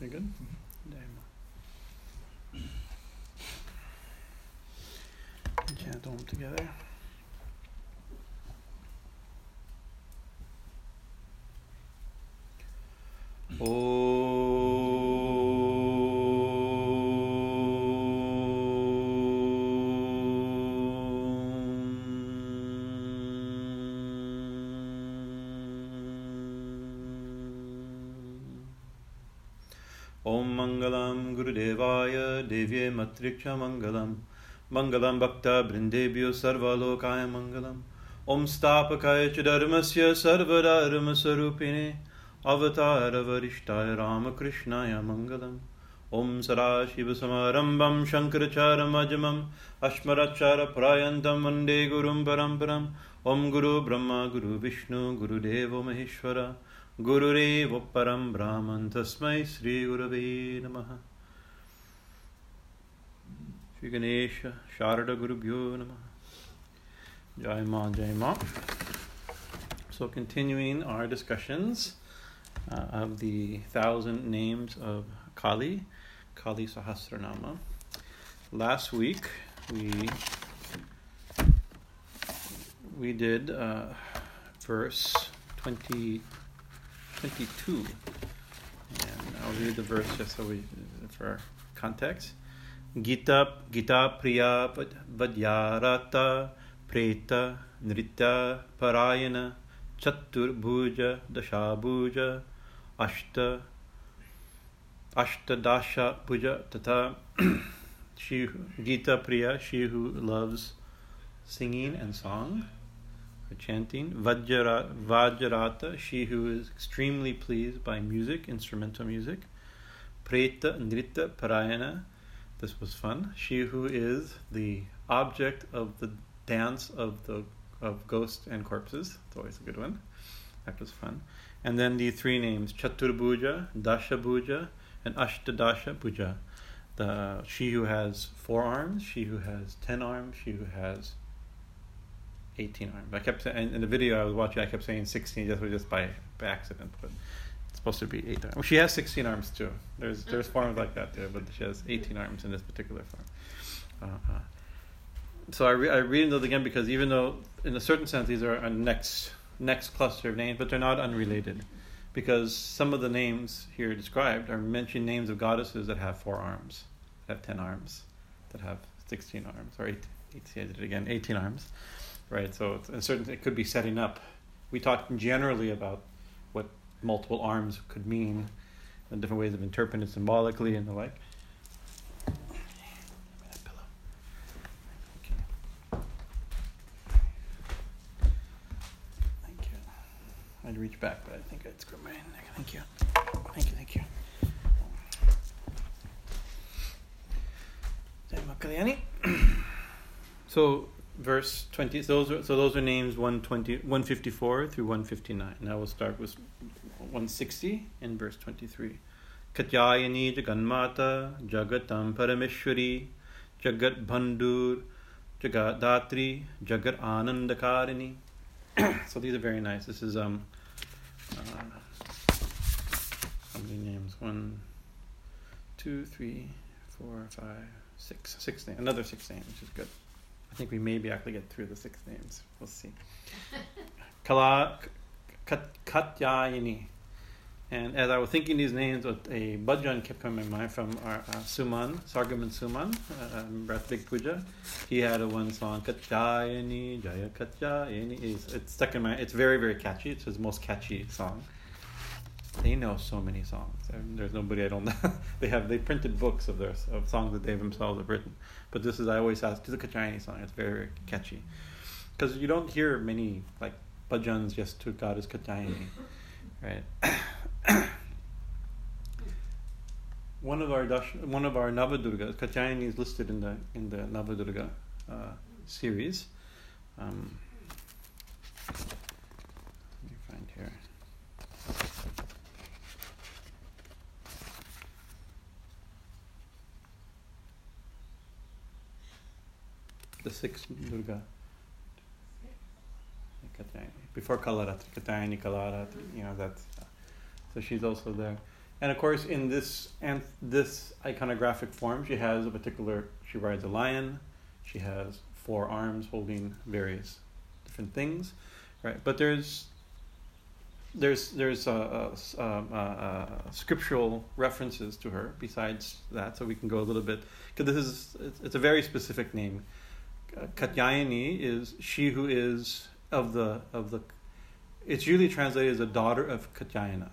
You good? Chant Om together. ॐ देव्ये मत्रिक्षमङ्गलं मङ्गलं भक्तवृन्देभ्यो सर्वलोकाय मङ्गलम्। ॐ स्थापकाय च धर्मस्य सर्वधर्मस्वरूपिणे अवतारवरिष्ठाय रामकृष्णाय मङ्गलम्। ॐ सदाशिवसमारम्भं शङ्करचारमजमम् अस्मरचारप्रायन्तं वंदे गुरुं परम्परम्। ॐ गुरुब्रह्मा गुरुविष्णु गुरुदेवो महेश्वर। गुरुरेव परं ब्राह्मण तस्मै श्रीगुरवे नमः। Shri Ganesha, Sharada Gurubhyo Namaha. Jai Ma, Jai Ma. So, continuing our discussions uh, of the thousand names of Kali, Kali Sahasranama. Last week we we did uh, verse 20, 22. And I'll read the verse just so we, for context. Gita Gita Priya Vadyarata Preta Nritya Parayana Chaturbhuja Dashabhuja Ashta Ashtadasha Puja Tata she Gita Priya, she who loves singing and song or chanting. Vajra, Vajrata, she who is extremely pleased by music, instrumental music. Preta Nritya Parayana, this was fun. She who is the object of the dance of the of ghosts and corpses. It's always a good one. That was fun. And then the three names Chaturbhuja, Dashabhuja, and Ashtadasha Bhuja. The she who has four arms, she who has ten arms, she who has eighteen arms. I kept saying in the video I was watching, I kept saying sixteen just just by, accident, but supposed to be eight arms. Well, she has sixteen arms too. There's there's forms like that too, but she has eighteen arms in this particular form. Uh, uh, so I, re- I read those again because even though in a certain sense these are a next next cluster of names, but they're not unrelated, because some of the names here described are mentioned names of goddesses that have four arms, that have ten arms, that have sixteen arms, or eight. eight see, I did it again. Eighteen arms, right? So it's a certain it could be setting up. We talked generally about what multiple arms could mean, and different ways of interpreting it symbolically and the like. Thank you. I'd reach back, but I think I'd screw my neck. Thank you. Thank you, thank you. So verse 20 so those are, so those are names 120 154 through 159 now we'll start with 160 in verse 23 katyayani jaganmata jagatam parameshwari jagat bhandur jagadatri jagat anandakarini. So these are very nice. This is um uh, how many names? One two three four five six. Six names. Another six names which is good I think we maybe actually get through the six names. We'll see. Kala Kat, Katyayani. And as I was thinking these names, a bhajan kept coming to mind from our uh, Suman, Sargaman Suman, uh, Breath Big Puja. He had a one song, Katyayani, Jaya Katyayani. It's, it's stuck in my, it's very, very catchy. It's his most catchy song. They know so many songs. There's nobody I don't know. they have they printed books of their of songs that they themselves have written. But this is I always ask. This is a Katyayani song. It's very, very catchy because you don't hear many like bhajans just to God is Katyayani, right? one of our Dash, one of our Navadurgas, Katyayani is listed in the in the Navadurga uh, series. Um, let me find here. The sixth Durga. Before Kalaratri, Katyayani, Kalaratri, you know, that's. So she's also there. And of course, in this and this iconographic form, she has a particular. She rides a lion. She has four arms holding various different things, right? But there's there's there's uh, uh, uh, scriptural references to her besides that, so we can go a little bit because this is it's, it's, a very specific name. Katyayani is she who is of the of the. It's usually translated as a daughter of Katyayana,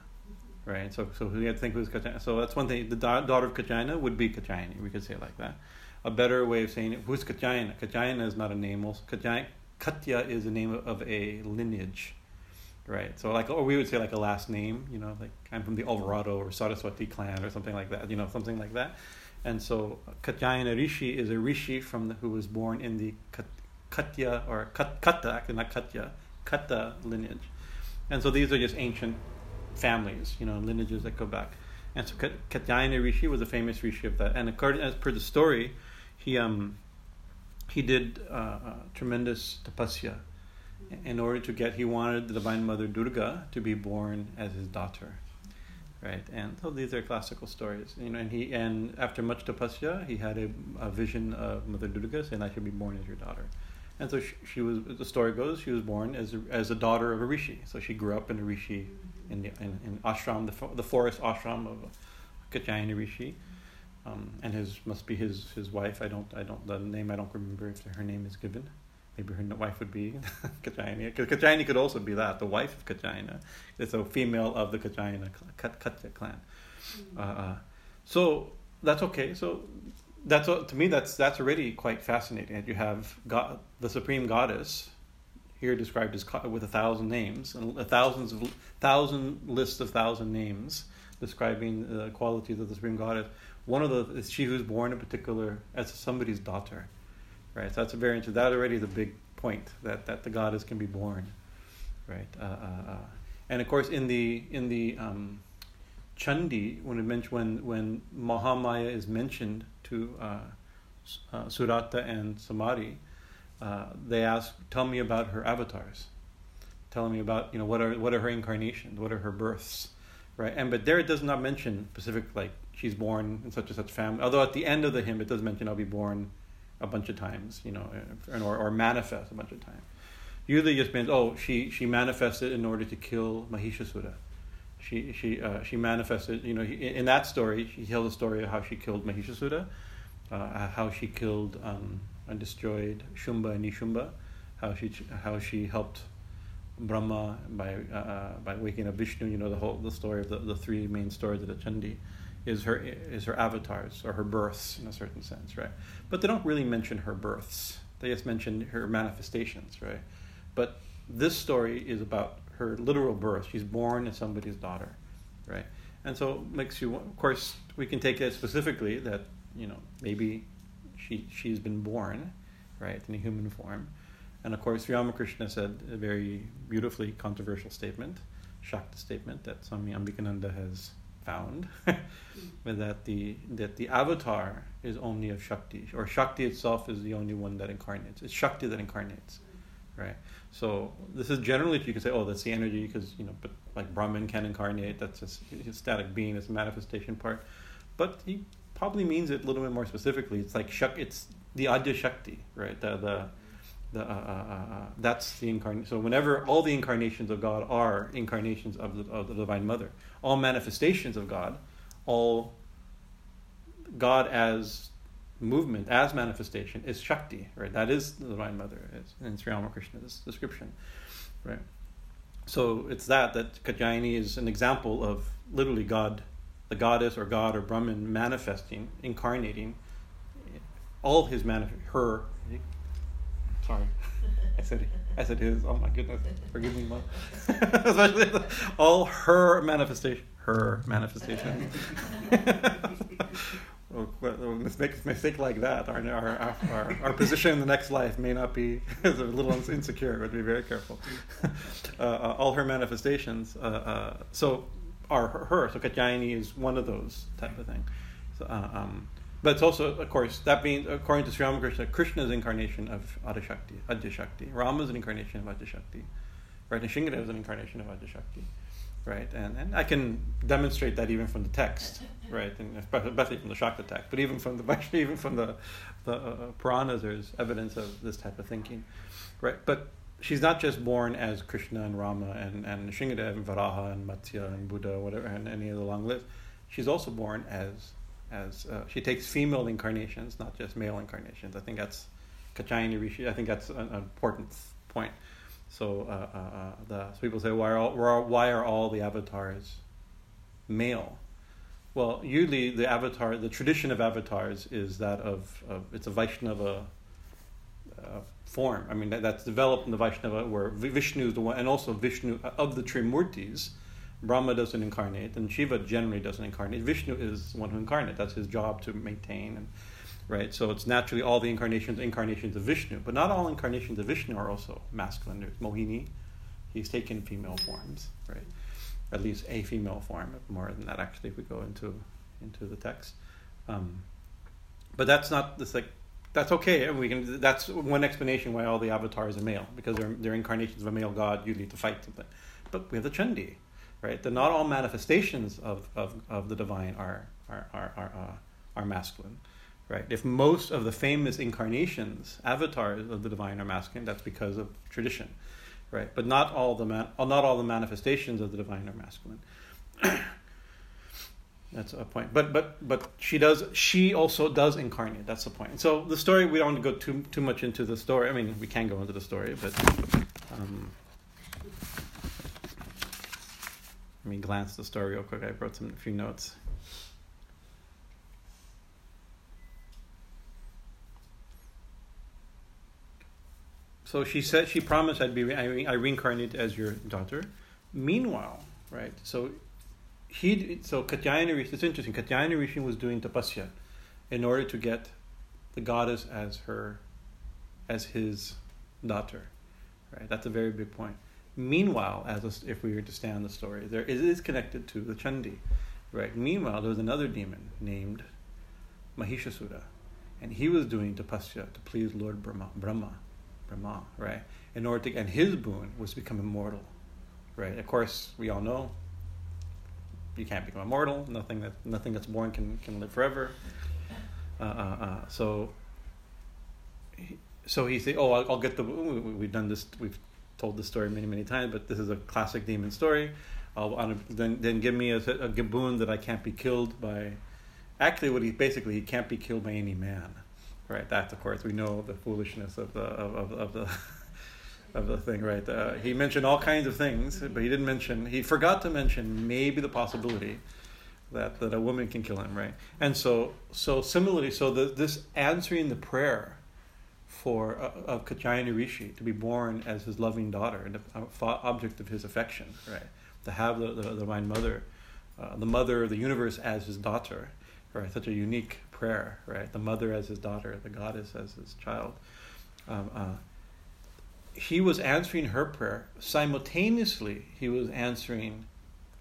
right? So so we have to think who's Katyayana. So that's one thing. The da- daughter of Katyayana would be Katyayani. We could say it like that. A better way of saying it, who's Katyayana? Katyayana is not a name. Also, Katya is the name of a lineage right? So like, or we would say like a last name, you know, like I'm from the Alvarado or Saraswati clan or something like that, you know, something like that. And so Katyayana Rishi is a Rishi from the, who was born in the Katya or Kat, Kata, actually not Katya, Kata lineage. And so these are just ancient families, you know, lineages that go back. And so Katyayana Rishi was a famous Rishi of that. And according as per the story, he um he did uh, uh, tremendous tapasya in order to get, he wanted the Divine Mother Durga to be born as his daughter, right? And so these are classical stories, you know. And he, and after much tapasya, he had a, a vision of Mother Durga saying, "I should be born as your daughter." And so she, she, was. The story goes, she was born as a, as a daughter of a rishi. So she grew up in a rishi, in the in, in ashram, the, the forest ashram of Katyayani rishi. Um, and his must be his his wife. I don't I don't the name I don't remember if her name is given maybe her wife would be Katyayani. Because Katyayani could also be that, the wife of Katyayana. It's a female of the Katyayana Katya clan. Mm-hmm. Uh, uh, so that's okay. So that's to me that's that's already quite fascinating. You have God, the supreme goddess here described as with a thousand names and a thousands of thousand lists of thousand names describing the qualities of the supreme goddess. One of the is she who's born in particular as somebody's daughter right? So that's a very. That already is a big point that that the goddess can be born, right? Uh, uh, uh. And of course, in the in the um, Chandi, when it mentioned when when Mahamaya is mentioned to uh, uh, Surata and Samadhi, uh, they ask, "Tell me about her avatars. Tell me about you know what are what are her incarnations? What are her births?" Right? And but there it does not mention specific like she's born in such and such family. Although at the end of the hymn it does mention I'll be born a bunch of times, you know, or, or manifest a bunch of times. Usually just means, oh, she, she manifested in order to kill Mahishasura. She, she, uh, she manifested, you know, in that story, she tells the story of how she killed Mahishasura, uh, how she killed um, and destroyed Shumba and Nishumba, how she, how she helped Brahma by, uh, uh, by waking up Vishnu, you know, the whole the story of the, the three main stories of the Chandi is her is her avatars or her births in a certain sense, right? But they don't really mention her births. They just mention her manifestations, right? But this story is about her literal birth. She's born as somebody's daughter, right? And so makes you, of course, we can take it specifically that you know maybe she she's been born, right, in a human form, and of course, Ramakrishna said a very beautifully controversial statement, Shakti statement that Swami Ambikananda has found, that the that the avatar is only of Shakti, or Shakti itself is the only one that incarnates. It's Shakti that incarnates, right? So this is generally if you can say, oh, that's the energy, because you know, but like Brahman can incarnate. That's a, a static being. It's a manifestation part, but he probably means it a little bit more specifically. It's like Shak. It's the Adya Shakti, right? The the the, uh, uh, uh, uh, that's the incarnation. So whenever all the incarnations of God are incarnations of the, of the Divine Mother, all manifestations of God, all God as movement, as manifestation, is Shakti, right? That is the Divine Mother, is in Sri Ramakrishna's description, right? So it's that that Katyayani is an example of literally God, the goddess or God or Brahman manifesting, incarnating all his manif- her Sorry. I said I said his. Oh my goodness. Forgive me, mom. Especially all her manifestation. Her manifestation. well, mistake, mistake like that, our, our, our, our, position in the next life may not be a little insecure, but be very careful. Uh, uh, all her manifestations, uh, uh, so are her, her. So Katyayani is one of those type of thing. So, uh, um, but it's also, of course, that means, according to Sri Ramakrishna, Krishna is incarnation of Adishakti, Adishakti. Rama is an incarnation of Adishakti. Right? And Shingadeva is an incarnation of Adishakti. right? And, and I can demonstrate that even from the text, right? And especially from the Shakta text, but even from the even from the the uh, Puranas, there's evidence of this type of thinking, right? But she's not just born as Krishna and Rama and and Shingadev and Varaha and Matsya and Buddha, whatever, and any of the long list. She's also born as as uh, she takes female incarnations, not just male incarnations. I think that's Katyayani Rishi. I think that's an, an important point. So, uh, uh, uh, the, so people say, why are, all, why are all the avatars male? Well, usually the avatar, the tradition of avatars is that of, of it's a Vaishnava uh, form. I mean, that, that's developed in the Vaishnava where Vishnu is the one, and also Vishnu, uh, of the Trimurtis, Brahma doesn't incarnate, and Shiva generally doesn't incarnate. Vishnu is the one who incarnates. That's his job to maintain and right? So it's naturally all the incarnations, incarnations of Vishnu, but not all incarnations of Vishnu are also masculine. There's Mohini, he's taken female forms, right? At least a female form, more than that actually, if we go into into the text. Um, but that's not this like that's okay. We can. That's one explanation why all the avatars are male because they're they're incarnations of a male god usually to fight something. But we have the Chandi, right? The not all manifestations of, of, of the divine are are are are, uh, are masculine right? If most of the famous incarnations, avatars of the divine are masculine, that's because of tradition, right? But not all the man, not all the manifestations of the divine are masculine. that's a point. But but but she does. She also does incarnate. That's the point. So the story we don't want to go too too much into the story. I mean, we can go into the story, but. Um, let me glance the story real quick. I wrote some a few notes. So she said she promised I'd be I, I reincarnate as your daughter. Meanwhile, right? So he so Katyayana Rishi. It's interesting. Katyayana Rishi was doing tapasya in order to get the goddess as her as his daughter. Right. That's a very big point. Meanwhile, as a, if we were to stay on the story, there it is connected to the Chandi. Right. Meanwhile, there was another demon named Mahishasura, and he was doing tapasya to please Lord Brahma. Brahma Brahma, right? In order to, and his boon was to become immortal, right? Of course, we all know you can't become immortal. Nothing that nothing that's born can can live forever. Uh, uh, uh, so, he, so he said, "Oh, I'll, I'll get the." We've done this. We've told this story many many times, but this is a classic demon story. I'll, then then give me a, a boon that I can't be killed by. Actually, what he basically he can't be killed by any man right? That's of course we know the foolishness of the of, of, of the of the thing, right? Uh, he mentioned all kinds of things, but he didn't mention. He forgot to mention maybe the possibility that that a woman can kill him, right? And so so similarly, so the, this answering the prayer for uh, of Katyayani Rishi to be born as his loving daughter and the object of his affection, right? To have the, the, divine mother, uh, the mother of the universe as his daughter, right? Such a unique prayer, right? The mother as his daughter, the goddess as his child. Um, uh, he was answering her prayer. Simultaneously, he was answering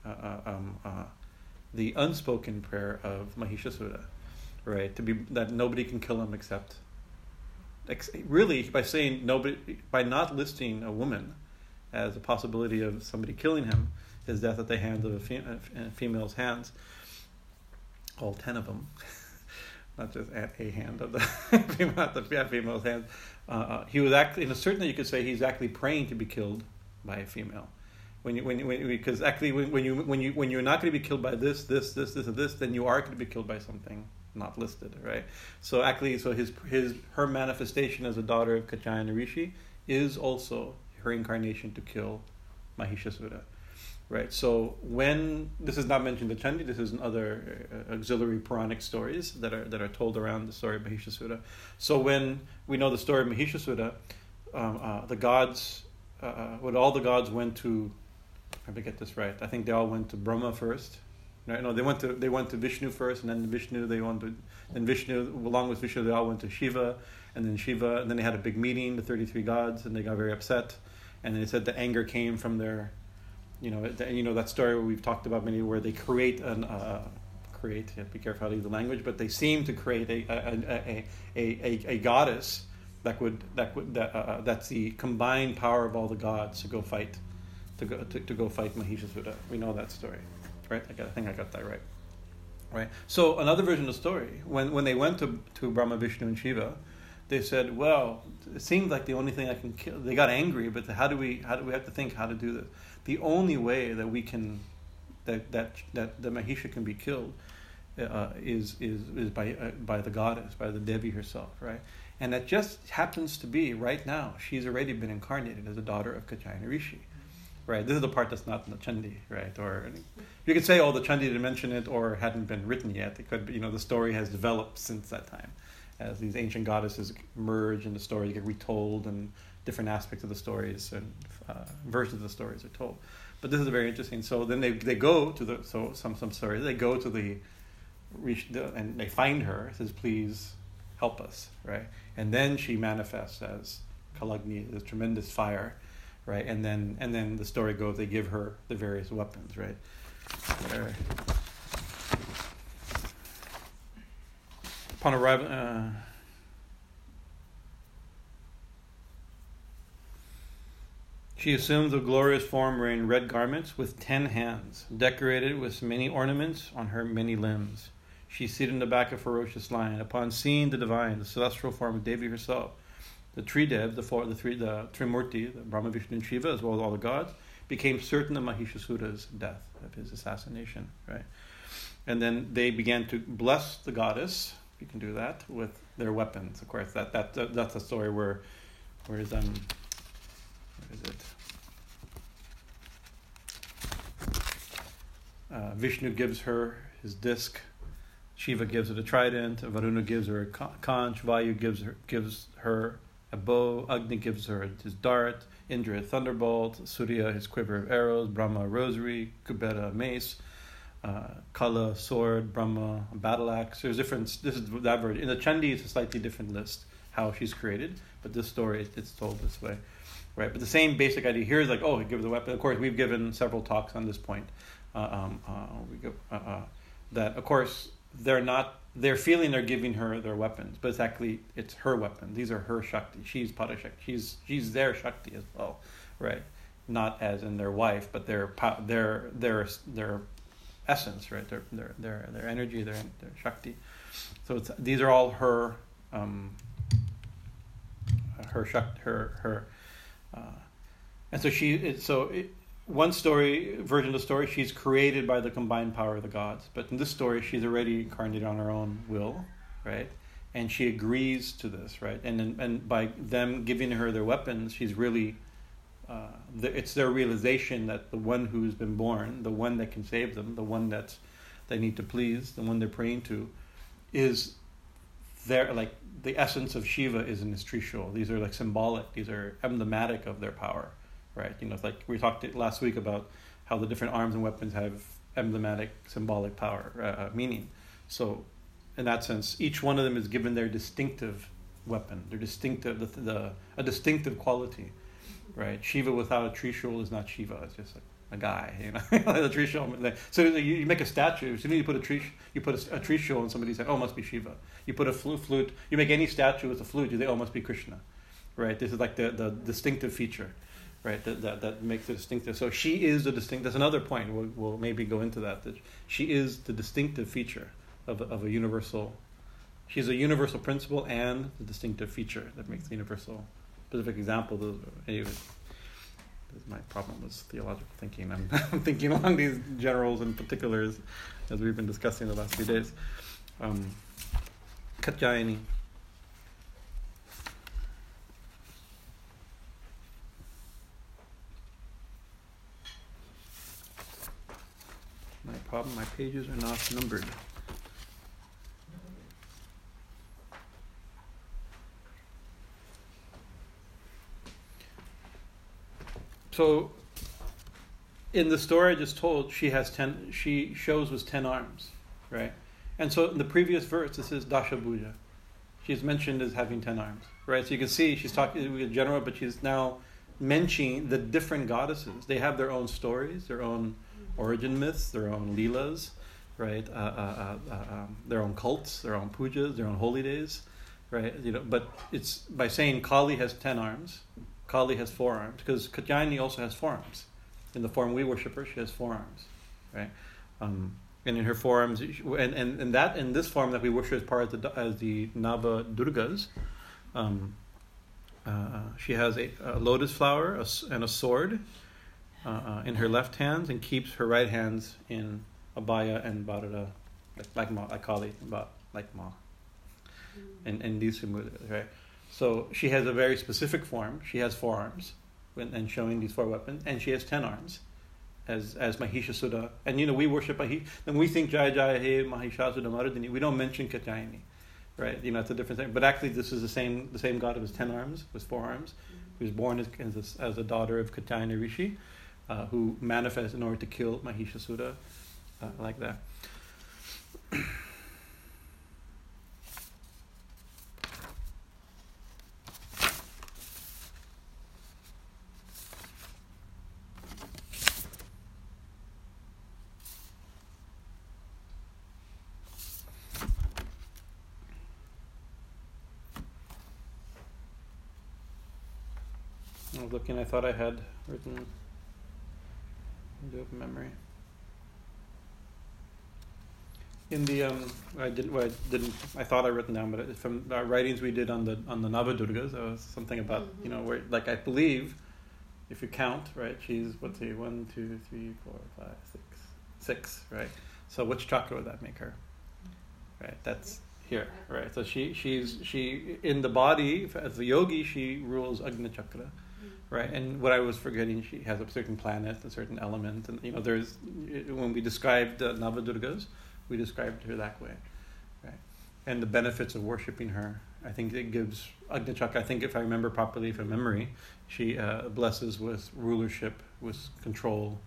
uh, uh um, uh, the unspoken prayer of Mahishasura, right? To be that nobody can kill him except, ex- really, by saying nobody, by not listing a woman as a possibility of somebody killing him, his death at the hands of a, fem- a female's hands, all ten of them. not just at a hand of the female, the female's hand. Uh, uh, he was actually, in a certain you could say he's actually praying to be killed by a female. When you, when, when because actually when, when you when you when you're not going to be killed by this this this this and this, then you are going to be killed by something not listed, right? So actually, so his his her manifestation as a daughter of Katyayana Rishi is also her incarnation to kill Mahishasura right? So when this is not mentioned in the Chandi, this is in other uh, auxiliary Puranic stories that are that are told around the story of Mahishasura. So when we know the story of Mahishasura, um, uh, the gods, uh, uh when all the gods went to, I to get this right. I think they all went to Brahma first. Right? No, they went to they went to Vishnu first, and then Vishnu they went to then Vishnu along with Vishnu they all went to Shiva, and then Shiva, and then they had a big meeting, the thirty three gods, and they got very upset, and they said the anger came from their you know, you know that story we've talked about many, where they create an uh, create. Be careful how to use the language, but they seem to create a a, a, a, a, goddess that would that would that uh, uh, that's the combined power of all the gods to go fight to go to, to go fight Mahishasura. We know that story, right? I, got, I think I got that right. Right. So another version of the story, when when they went to to Brahma, Vishnu, and Shiva, they said, "Well, it seems like the only thing I can kill." They got angry, but how do we how do we have to think how to do this? The only way that we can that that that the Mahisha can be killed uh, is is is by uh, by the goddess, by the Devi herself, right? And that just happens to be right now. She's already been incarnated as a daughter of Katyayana Rishi, right? This is the part that's not in the Chandi, right? Or you could say, oh, the Chandi didn't mention it or hadn't been written yet. It could, be, you know, the story has developed since that time, as these ancient goddesses merge and the stories get retold and different aspects of the stories and uh, versions of the stories are told. But this is very interesting. So then they they go to the so some some stories they go to the and they find her says please help us right and then she manifests as Kalagni, the tremendous fire, right? And then and then the story goes they give her the various weapons, right? Uh, upon arrival. Uh, She assumes a glorious form wearing red garments with ten hands, decorated with many ornaments on her many limbs. She seated in the back of a ferocious lion. Upon seeing the divine, the celestial form of Devi herself, the three devs, the four, the three, the Trimurti, the Brahma, Vishnu, and Shiva, as well as all the gods, became certain of Mahishasura's death, of his assassination, right? And then they began to bless the goddess. You can do that with their weapons, of course. That that, that that's a story where, where is um, where is it? Uh, Vishnu gives her his disc Shiva gives her a trident, Varuna gives her a conch, Vayu gives her, gives her a bow, Agni gives her his dart, Indra a thunderbolt, Surya his quiver of arrows, Brahma a rosary, Kubera a mace, uh, Kala sword, Brahma a battle axe. There's different. This is that version. In the Chandi, it's a slightly different list how she's created, but this story it's told this way, right? But the same basic idea here is like, oh, he gives the weapon. Of course, we've given several talks on this point. Uh, um, uh, we go, uh, uh, that of course they're not they're feeling they're giving her their weapons, but it's actually it's her weapon. These are her shakti. She's Parashakti. She's she's their shakti as well, right? Not as in their wife, but their their their their essence, right? Their their their their energy, their their shakti. So it's these are all her um, her shakti, her her, uh, and so she so it, one story version of the story she's created by the combined power of the gods. But in this story she's already incarnated on her own will right? And she agrees to this right? And and by them giving her their weapons she's really uh, it's their realization that the one who's been born the one that can save them the one that they need to please the one they're praying to is their like the essence of shiva is in this trishul these are like symbolic. These are emblematic of their power right? You know, it's like we talked last week about how the different arms and weapons have emblematic, symbolic power, uh, uh, meaning. So, in that sense, each one of them is given their distinctive weapon, their distinctive, the, the a distinctive quality, right? Shiva without a trishul is not Shiva. It's just like a guy, you know, the trishul. So you, make a statue. As soon as you put a tree, you put a, a trishul, and somebody said, "Oh, must be Shiva." You put a flute, flute. You make any statue with a flute, you say, "Oh, must be Krishna," right? This is like the the distinctive feature right? That, that, that makes it distinctive. So she is the distinct. That's another point. We'll, we'll maybe go into that. That she is the distinctive feature of of a universal. She's a universal principle and the distinctive feature that makes the universal. Specific example. My problem was theological thinking. I'm, I'm, thinking along these generals and particulars as we've been discussing the last few days. Um, Katyayani. My problem, my pages are not numbered. So, in the story I just told, she has ten. She shows with ten arms, right? And so in the previous verse, this is Dasha Bhuja. She's mentioned as having ten arms, right? So you can see she's talking with general, but she's now mentioning the different goddesses. They have their own stories, their own origin myths, their own leelas, right? Uh, uh, uh, uh, um, their own cults, their own pujas, their own holy days, right? You know, but it's by saying Kali has ten arms, Kali has four arms because Katyayani also has four arms, in the form we worship her, she has four arms, right? Um, and in her forearms, and, and, and that in this form that we worship as part of the as the Nava Durgas, um, uh, she has a, a lotus flower a, and a sword uh, uh, in her left hands and keeps her right hands in abhaya and bharata, like like ma, like Kali, but like ma, and and these right? So she has a very specific form. She has four arms, and showing these four weapons, and she has ten arms as as Mahishasura. And you know, we worship Mahish, and we think Jaya Jaya He Mahishasura Mardini. We don't mention Katyayani, right? You know, it's a different thing. But actually, this is the same the same god of his ten arms, with four arms, who was born as as, as a daughter of Katyayani Rishi, uh, who manifests in order to kill Mahishasura, uh, like that. looking, I thought I had written do memory. In the um, I didn't. Well, I didn't. I thought I written down, but from our writings we did on the on the Navadurgas, there was something about mm-hmm. you know where like I believe, if you count right, she's what's he one two three four five six six right. So which chakra would that make her? Right. That's here. Right. So she she's she in the body as a yogi she rules Agni chakra right? And what I was forgetting, she has a certain planet, a certain element, and you know, there's when we described uh, Navadurgas, we described her that way, right? And the benefits of worshiping her, I think it gives Agnichak. I think if I remember properly from memory, she uh, blesses with rulership, with control,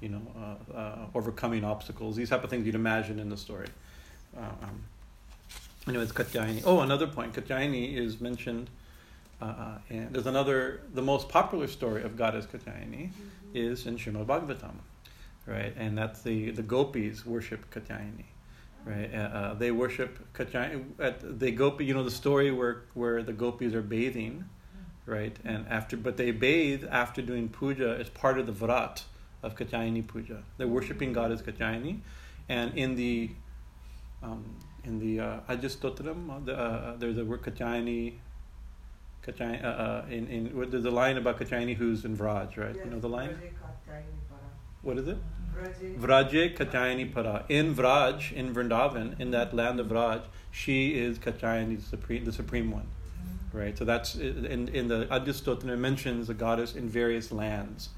you know, uh, uh, overcoming obstacles. These type of things you'd imagine in the story. Uh, um, anyways, Katyayani. Oh, another point. Katyayani is mentioned uh, uh, and there's another, the most popular story of Goddess Katyayani mm-hmm. is in Srimad Bhagavatam, right? And that's the, the gopis worship Katyayani, right? Uh, uh, they worship Katyayani, at the gopi, you know, the story where, where the gopis are bathing, right? And after, but they bathe after doing puja as part of the vrat of Katyayani puja. They're worshiping Goddess Katyayani, and in the um, in the uh, Adyastotram, uh, the, uh, there's a word Katyayani Katyayani, uh, uh, in, in, there's a line about Katyayani who's in Vraj, right? Yes, you know the line? What is it? Vraje Katyayani Para. In Vraj, in Vrindavan, in that land of Vraj, she is Katyayani, the supreme, the supreme one. Mm-hmm. Right? So that's in, in the Adyastotra, it mentions the goddess in various lands.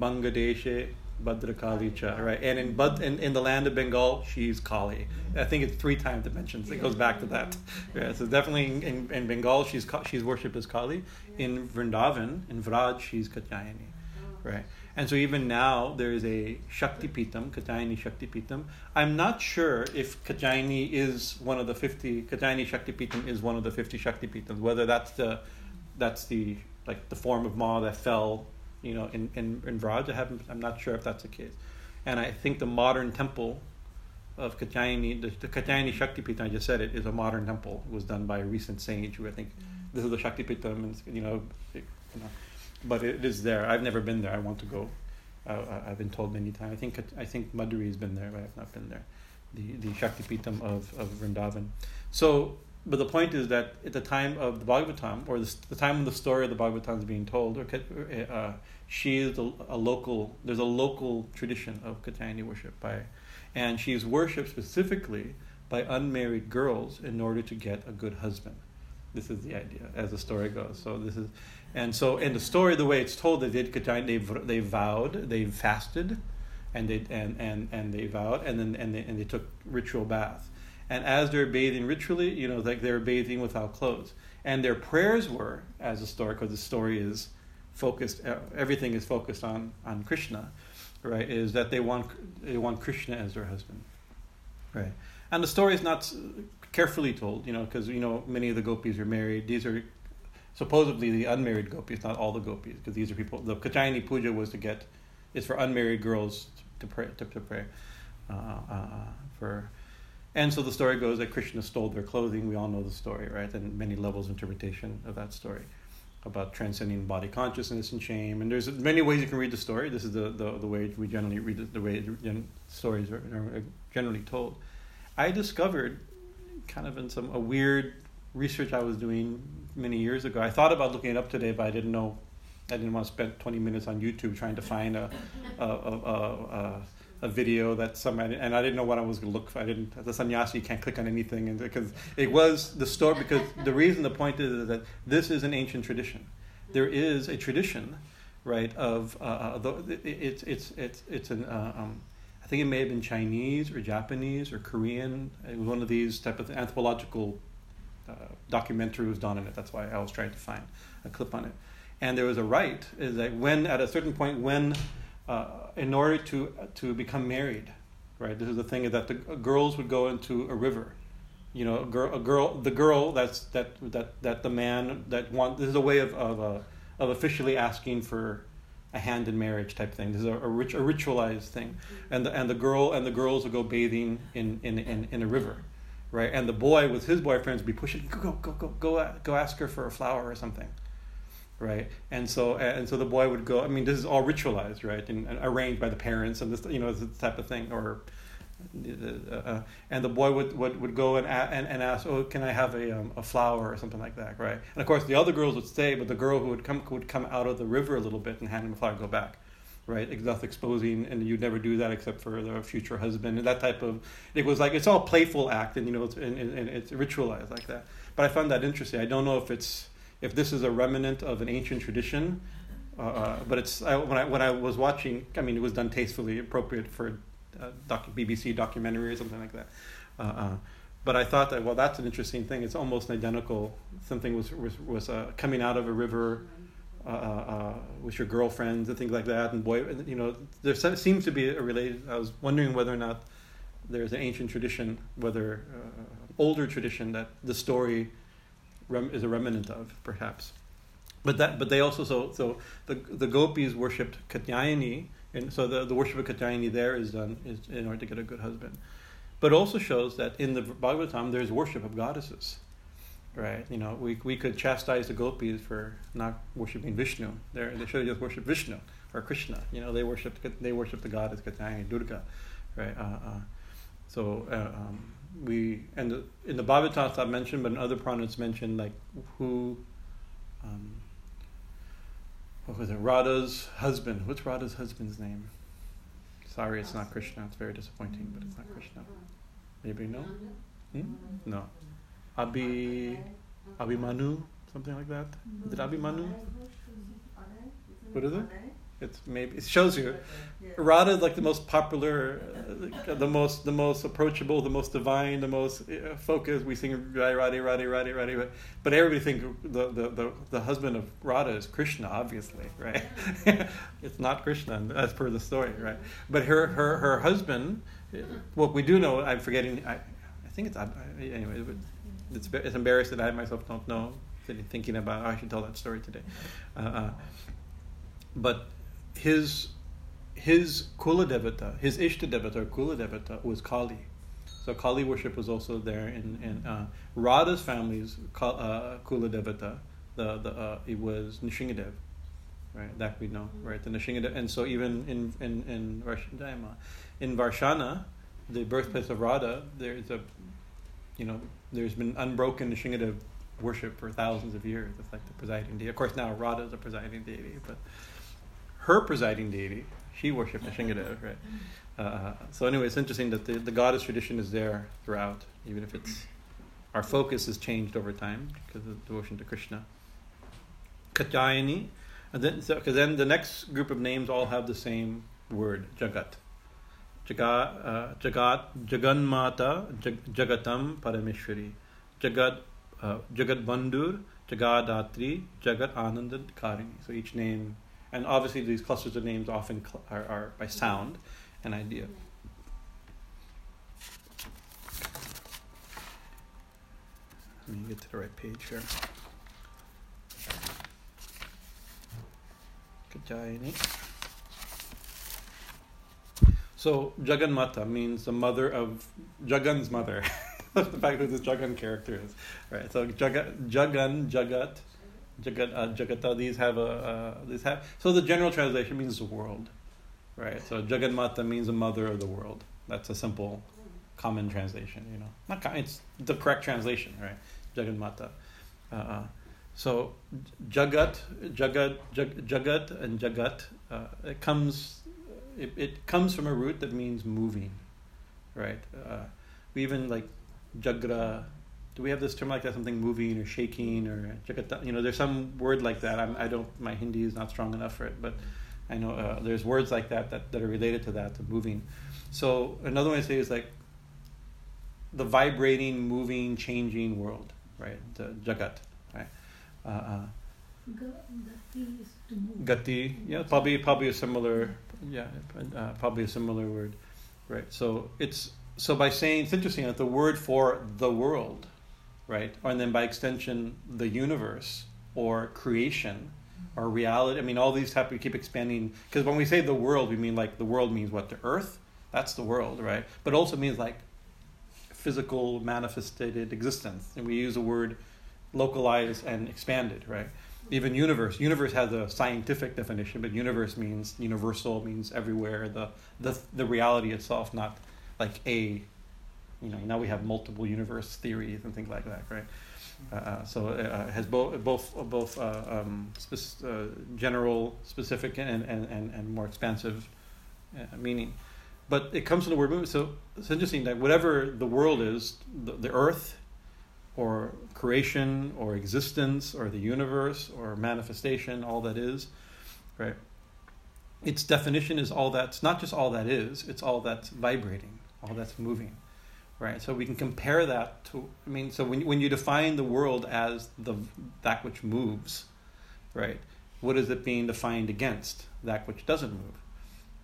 Bangadeshe, Bhadrakalicha, right? And in, Bud, in in the land of Bengal, she's Kali. I think it's three times it mentions. It goes back to that. Yeah, so definitely in, in Bengal, she's she's worshipped as Kali. In Vrindavan, in Vraj, she's Katyayani, right? And so even now there is a Shakti Pitam, Katyayani Shakti Pitam. I'm not sure if Katyayani is one of the fifty. Katyayani Shakti Pitam is one of the fifty Shakti Pitams. Whether that's the that's the like the form of Ma that fell you know, in, in, in Vraj. I haven't, I'm not sure if that's the case. And I think the modern temple of Katyayani, the, the Katyayani Shaktipitam, I just said it, is a modern temple. It was done by a recent sage who I think this is the Shaktipitam, and you know, it, you know, but it is there. I've never been there. I want to go. Uh, I've been told many times. I think I think Madhuri has been there, but I've not been there. The the Shaktipitam of of Vrindavan. So but the point is that at the time of the Bhagavatam, or the, the time when the story of the Bhagavatam is being told, or, uh, she is a, a, local. There's a local tradition of Katyayani worship by, and she's worshipped specifically by unmarried girls in order to get a good husband. This is the idea, as the story goes. So this is, and so in the story, the way it's told, they did Katyayani. They they vowed, they fasted, and they and and and they vowed, and then and they and they took ritual bath and as they're bathing ritually, you know, like they're bathing without clothes. And their prayers were, as a story, because the story is focused, everything is focused on, on Krishna, right? Is that they want, they want Krishna as their husband, right? And the story is not carefully told, you know, because, you know, many of the gopis are married. These are supposedly the unmarried gopis, not all the gopis, because these are people, the Katyayani puja was to get, is for unmarried girls to pray, to, to pray uh, uh, for and so the story goes that Krishna stole their clothing. We all know the story, right? And many levels of interpretation of that story. about transcending body consciousness and shame. And there's many ways you can read the story. This is the, the, the way we generally read it, the way stories are, generally told. I discovered, kind of in some a weird research I was doing many years ago. I thought about looking it up today, but I didn't know. I didn't want to spend 20 minutes on YouTube trying to find a a, a, a, a video that somebody and I didn't know what I was going to look for. I didn't. As a sannyasi, you can't click on anything, and because it was the story. Because the reason, the point is that this is an ancient tradition. There is a tradition, right? Of uh, uh the, it's it's it's it's an uh, um, I think it may have been Chinese or Japanese or Korean. It was one of these type of anthropological uh, documentary was done on it. That's why I was trying to find a clip on it. And there was a rite is that when at a certain point when uh, in order to to become married, right? This is the thing that the girls would go into a river. You know, a girl, a girl, the girl that's that that that the man that want. This is a way of of uh, of officially asking for a hand in marriage type thing. This is a, a, a ritualized thing, and the and the girl and the girls would go bathing in in in, in a river right? And the boy with his boyfriends would be pushing, go, go, go, go, go, go ask her for a flower or something, right? And so, and so the boy would go. I mean, this is all ritualized, right, and, and arranged by the parents, and this, you know, this type of thing, or. Uh, uh, and the boy would, would, would go and, and, and ask, oh, can I have a, um, a flower or something like that, right? And of course, the other girls would stay, but the girl who would come would come out of the river a little bit and hand him a flower, go back right? Thus exposing, and you'd never do that except for the future husband, and that type of. It was like it's all playful act, and you know, it's, and, and it's ritualized like that. But I found that interesting. I don't know if it's if this is a remnant of an ancient tradition, uh, uh but it's I, when I when I was watching. I mean, it was done tastefully, appropriate for a doc, BBC documentary or something like that. Uh, uh, but I thought that well, that's an interesting thing. It's almost identical. Something was was, was uh, coming out of a river uh, uh, uh, with your girlfriends and things like that. And boy, you know, there seems to be a related. I was wondering whether or not there's an ancient tradition, whether uh, older tradition that the story rem- is a remnant of, perhaps. But that, but they also so so the the gopis worshipped Katyayani, and so the, the worship of Katyayani there is done is in order to get a good husband. But also shows that in the Bhagavatam there's worship of goddesses right? You know, we, we could chastise the gopis for not worshiping Vishnu. They're, they should have just worshipped Vishnu or Krishna. You know, they worship they worship the goddess Katyayani, Durga, right? Uh, uh, so uh, um, we and the, in the Bhagavatam it's not mentioned, but in other Puranas mentioned like who. Um, what was it? Radha's husband. What's Radha's husband's name? Sorry, it's not Krishna. It's very disappointing, but it's not Krishna. Maybe no? Hmm? No. Abi Abhimanyu, something like that. Is it Abhimanyu? What is it? It's maybe it shows you. Radha is like the most popular, uh, the most the most approachable, the most divine, the most uh, focused. We sing Radhe Radhe Radhe Radhe Radhe, but everybody think the, the, the, the husband of Radha is Krishna, obviously, right? it's not Krishna as per the story, right? But her her her husband, what we do know, I'm forgetting. I, I think it's anyway it's, it's embarrassing that I myself don't know. Thinking about, oh, I should tell that story today. Uh, uh, but his his Kula Devata, his Ishta Devata or Kula Devata was Kali. So Kali worship was also there in, in uh, Radha's family's uh, Kula Devata. The, the, uh, it was Nrsingadev, right? That we know, right? The Nrsingadev. And so even in, in, in, in Varshana, the birthplace of Radha, there's a, you know, there's been unbroken Shingadev worship for thousands of years. It's like the presiding deity. Of course, now Radha is a presiding deity, but her presiding deity, she worshipped Shingadev, right? Uh, so anyway, it's interesting that the, the goddess tradition is there throughout, even if it's our focus has changed over time because of devotion to Krishna. Katyayani, and then so because then the next group of names all have the same word, Jagat. Jagat, Jagat, Jaganmata, Jagatam Parameshwari, Jagat, uh, Jagat Bandur, Jagadatri, Jagat Anandad Karini. So each name, and obviously these clusters of names often cl- are, are by sound and idea. Let me get to the right page here. Katyayani. So Jaganmata means the mother of Jagan's mother. the fact that this Jagan character is right. So Jagat, Jagan, Jagat, Jagat, uh, Jagata. These have a uh, these have so the general translation means the world, right? So Jaganmata means the mother of the world. That's a simple, common translation. You know, not it's the correct translation, right? Jaganmata. Uh, so Jagat, Jagat, Jag, Jagat, and Jagat. Uh, it comes, it, it comes from a root that means moving, right? Uh, we even like Jagra do we have this term like that something moving or shaking or you know there's some word like that. I'm, i don't my hindi is not strong enough for it but i know uh, there's words like that, that that are related to that to moving. So another way to say is like the vibrating moving changing world right? The jagat right? Uh, uh, gati yeah probably probably a similar yeah uh, probably a similar word right? So it's so by saying it's interesting that the word for the world right? And then by extension, the universe or creation or reality. I mean, all these have to keep expanding because when we say the world, we mean like the world means what? The earth? That's the world, right? But also means like physical manifested existence. And we use the word localized and expanded, right? Even universe. Universe has a scientific definition, but universe means universal, means everywhere. The the the reality itself, not like a you know now we have multiple universe theories and things like that, right? Uh, uh so it uh, has both both both uh, um, spe- uh, general, specific, and, and, and, and more expansive uh, meaning. But it comes from the word movement. So it's interesting that whatever the world is, the, the earth, or creation, or existence, or the universe, or manifestation, all that is, right? Its definition is all that's not just all that is; it's all that's vibrating, all that's moving right? So we can compare that to, I mean, so when, when you define the world as the that which moves, right? What is it being defined against? That which doesn't move,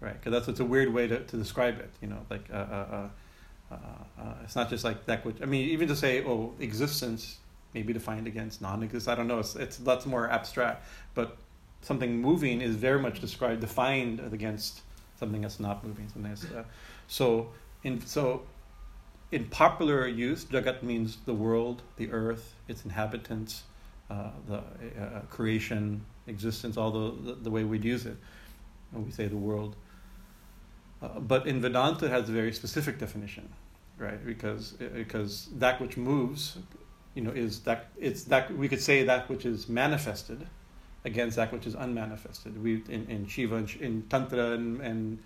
right? Because that's it's a weird way to, to describe it, you know, like uh, uh, uh, uh, it's not just like that which, I mean, even to say, oh, existence may be defined against non-existence, I don't know, it's, it's that's more abstract, but something moving is very much described, defined against something that's not moving, something that's, uh, so, in, so in popular use, Jagat means the world, the earth, its inhabitants, uh, the uh, creation, existence, all the, the, way we'd use it when we say the world. Uh, but in Vedanta, it has a very specific definition, right? Because because that which moves, you know, is that it's that we could say that which is manifested against that which is unmanifested. We in, in Shiva, in, in Tantra, and, and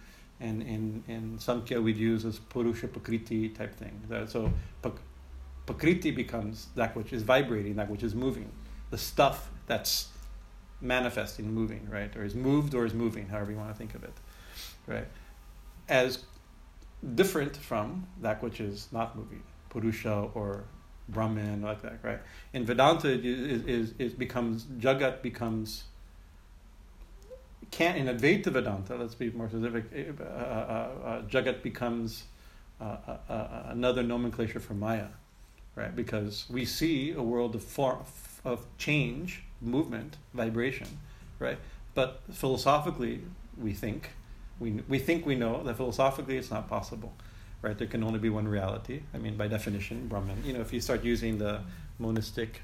and in, in Samkhya we'd use as Purusha Prakriti type thing. So Prakriti becomes that which is vibrating, that which is moving, the stuff that's manifesting, moving, right? Or is moved or is moving, however you want to think of it, right? As different from that which is not moving, Purusha or Brahman, like that, right? In Vedanta, it, is, it becomes, Jagat becomes can't in Advaita Vedanta, let's be more specific, eh, uh, uh, uh, Jagat becomes uh, uh, another nomenclature for Maya, right? Because we see a world of for, of change, movement, vibration, right? But philosophically, we think we we think we know that philosophically it's not possible, right? There can only be one reality. I mean, by definition, Brahman. You know, if you start using the monistic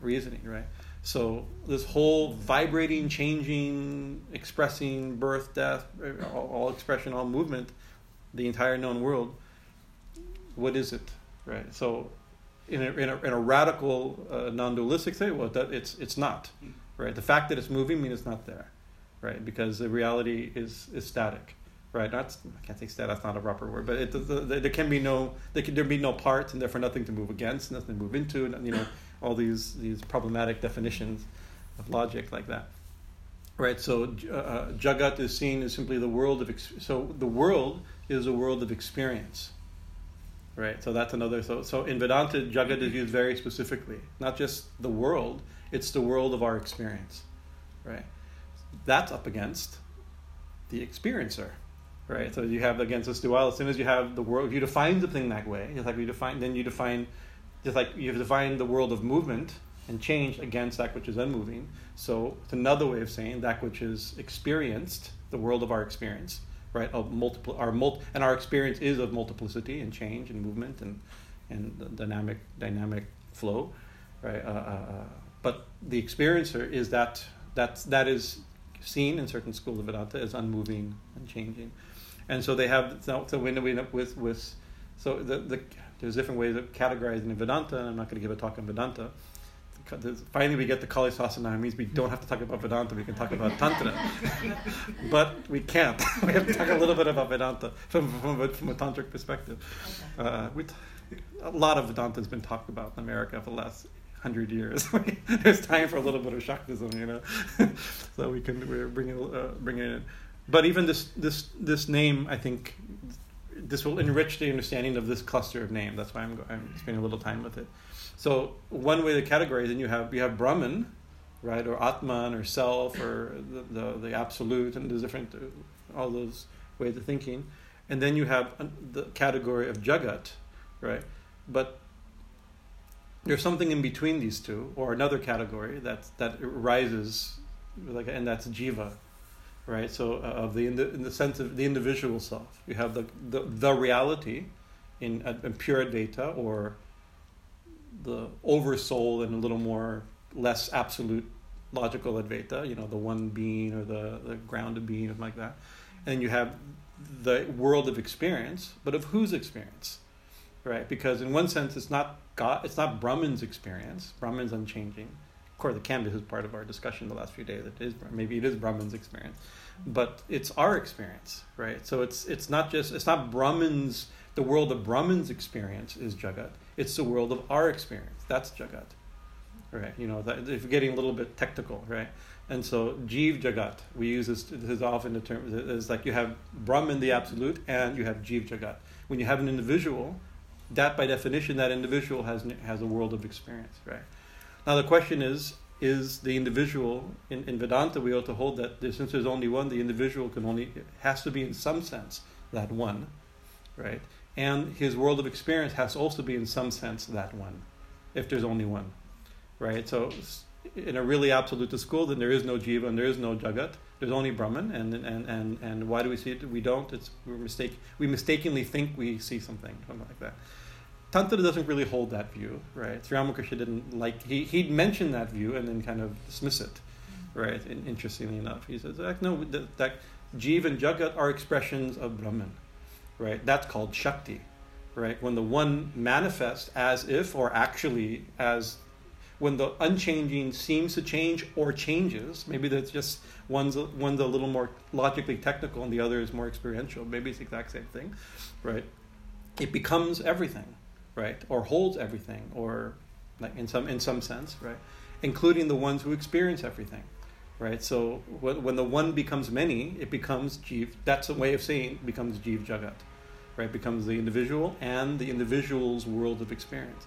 reasoning, right? So this whole vibrating, changing, expressing birth, death, all, all, expression, all movement, the entire known world. What is it, right? So, in a, in a, in a radical uh, non-dualistic state, well, that it's it's not, right? The fact that it's moving means it's not there, right? Because the reality is is static, right? Not I can't say static. That's not a proper word, but it, the, the, there can be no there can there be no parts, and therefore nothing to move against, nothing to move into, you know all these these problematic definitions of logic like that. Right. So uh, Jagat is seen as simply the world of ex- so the world is a world of experience. Right. So that's another. So so in Vedanta, Jagat is used very specifically, not just the world. It's the world of our experience. Right. That's up against the experiencer right? So you have against this duality. As soon as you have the world, if you define the thing that way, just like you define, then you define just like you've defined the world of movement and change against that which is unmoving. So it's another way of saying that which is experienced, the world of our experience, right? Of multiple, our mul- and our experience is of multiplicity and change and movement and and dynamic dynamic flow, right? Uh, uh, uh, but the experiencer is that that's that is seen in certain schools of Vedanta as unmoving, unchanging, and so they have so, so we end up with with so the, the there's different ways of categorizing in Vedanta, and I'm not going to give a talk on Vedanta. Finally, we get the Kali Sasana, means we don't have to talk about Vedanta, we can talk about Tantra. but we can't. we have to talk a little bit about Vedanta from, from, a, from a tantric perspective. Uh, we t- a lot of Vedanta has been talked about in America for the last hundred years. There's time for a little bit of Shaktism, you know. so we can we're bringing uh, bringing it in. But even this this this name, I think, this will enrich the understanding of this cluster of name. That's why I'm, I'm spending a little time with it. So one way to categorize, and you have you have Brahman, right, or Atman, or self, or the, the, the absolute, and there's different uh, all those ways of thinking, and then you have the category of Jagat, right, but there's something in between these two, or another category that that arises, like, and that's Jiva, right? So uh, of the in, the in the sense of the individual self, you have the the, the reality in, uh, in pure data or the oversoul and a little more less absolute logical advaita, you know, the one being or the, the grounded being or like that. And you have the world of experience, but of whose experience? Right? Because in one sense it's not God it's not Brahman's experience. Brahman's unchanging course, the canvas is part of our discussion the last few days. It is maybe it is Brahman's experience, but it's our experience, right? So it's it's not just it's not Brahman's the world of Brahman's experience is Jagat. It's the world of our experience. That's Jagat, right? You know, that, if getting a little bit technical, right? And so Jiv Jagat, we use this, this is often the term is like you have Brahman the absolute and you have Jiv Jagat. When you have an individual, that by definition, that individual has has a world of experience, right? Now the question is, is the individual in, in Vedanta we ought to hold that since there's only one, the individual can only has to be in some sense that one, right? And his world of experience has to also be in some sense that one, if there's only one, right? So in a really absolute school, then there is no jiva and there is no jagat. There's only Brahman, and and and and why do we see it? We don't. It's we mistake. We mistakenly think we see something, something like that. Tantra doesn't really hold that view, right? Sri Ramakrishna didn't like, he, he'd mention that view and then kind of dismiss it, mm-hmm. right? And interestingly enough, he says, no, that, that Jiv and Jagat are expressions of Brahman, right? That's called Shakti, right? When the one manifests as if or actually as when the unchanging seems to change or changes, maybe that's just one's one's a little more logically technical and the other is more experiential. Maybe it's the exact same thing, right? It becomes everything, right? Or holds everything, or like in some in some sense, right? Including the ones who experience everything, right? So when the one becomes many, it becomes Jeev. That's a way of saying becomes Jeev jagat, right? Becomes the individual and the individual's world of experience.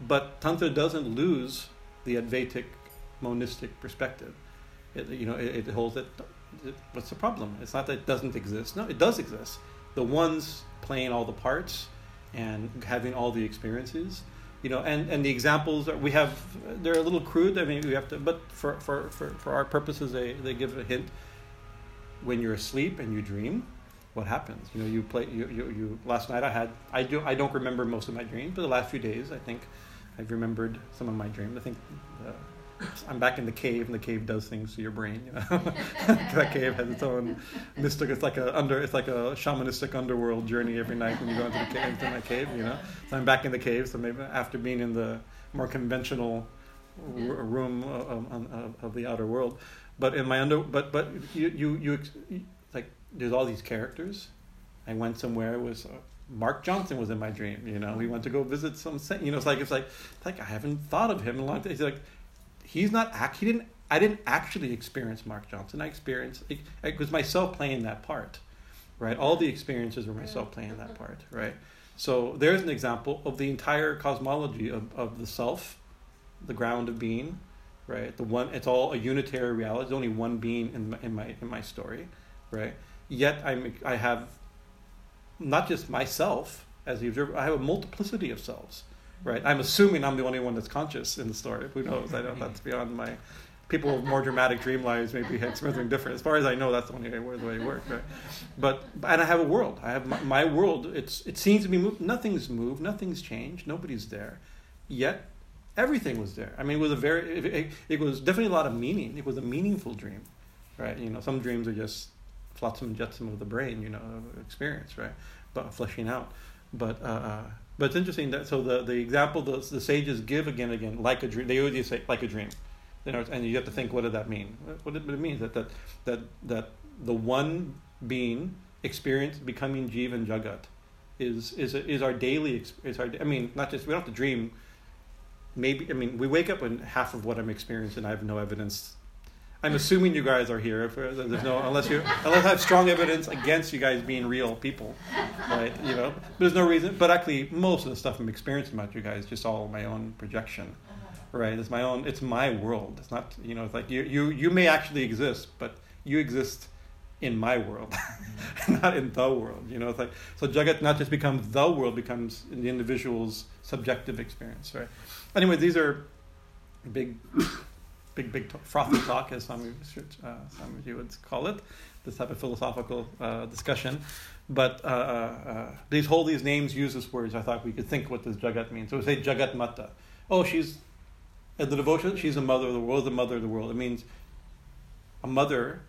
But tantra doesn't lose the Advaitic monistic perspective. It, you know, it, it holds that. What's the problem? It's not that it doesn't exist. No, it does exist. The ones playing all the parts and having all the experiences you know and and the examples are, we have they're a little crude i mean we have to but for for for, for our purposes they they give a hint. When you're asleep and you dream what happens? You know you play you, you, you last night i had i do i don't remember most of my dreams but the last few days i think i've remembered some of my dreams. I think uh, I'm back in the cave, and the cave does things to your brain. You know, that cave has its own mystic. It's like a under. It's like a shamanistic underworld journey every night when you go into the cave. Into my cave, you know. So I'm back in the cave. So maybe after being in the more conventional mm-hmm. r- room of, of, of, the outer world, but in my under, but but you you you like there's all these characters. I went somewhere. It was. Uh, Mark Johnson was in my dream. You know, we went to go visit some. You know, it's like it's like it's like I haven't thought of him in a long time. He's like, he's not act. He didn't. I didn't actually experience Mark Johnson. I experienced it, it was myself playing that part, right? All the experiences were myself playing that part, right? So there's an example of the entire cosmology of, of the self, the ground of being, right? The one. It's all a unitary reality. There's only one being in my, in my in my story, right? Yet I'm I have not just myself as the observer. I have a multiplicity of selves right? I'm assuming I'm the only one that's conscious in the story. Who knows? I don't. That's beyond my. People with more dramatic dream lives maybe had something different. As far as I know, that's the only way the way it works, right? But and I have a world. I have my, my world. It's it seems to be moved. Nothing's moved. Nothing's changed. Nobody's there, yet everything was there. I mean, it was a very, it, it, it, was definitely a lot of meaning. It was a meaningful dream, right? You know, some dreams are just flotsam and jetsam of the brain, you know, experience, right? But fleshing out. But uh, uh, but it's interesting that so the the example the, the sages give again and again like a dream. They always say like a dream, you know, and you have to think what did that mean? What it, it means that that that that the one being experience becoming jiva and jagat is is is our daily is our I mean not just we don't have to dream maybe I mean we wake up and half of what I'm experiencing I have no evidence. I'm assuming you guys are here. If uh, there's no unless you unless I have strong evidence against you guys being real people, right? You know, there's no reason. But actually, most of the stuff I'm experiencing about you guys just all my own projection, right? It's my own. It's my world. It's not you know. It's like you you you may actually exist, but you exist in my world, not in the world. You know, it's like so Jagat not just becomes the world, becomes the individual's subjective experience, right? Anyway, these are big, big, big talk, frothy talk, as some of, you, uh, some of you would call it, this type of philosophical uh, discussion. But uh, uh, uh, these hold these names, use these words. I thought we could think what this Jagat means. So we say Jagat Mata. Oh, she's at the devotion. She's a mother of the world. The mother of the world. It means a mother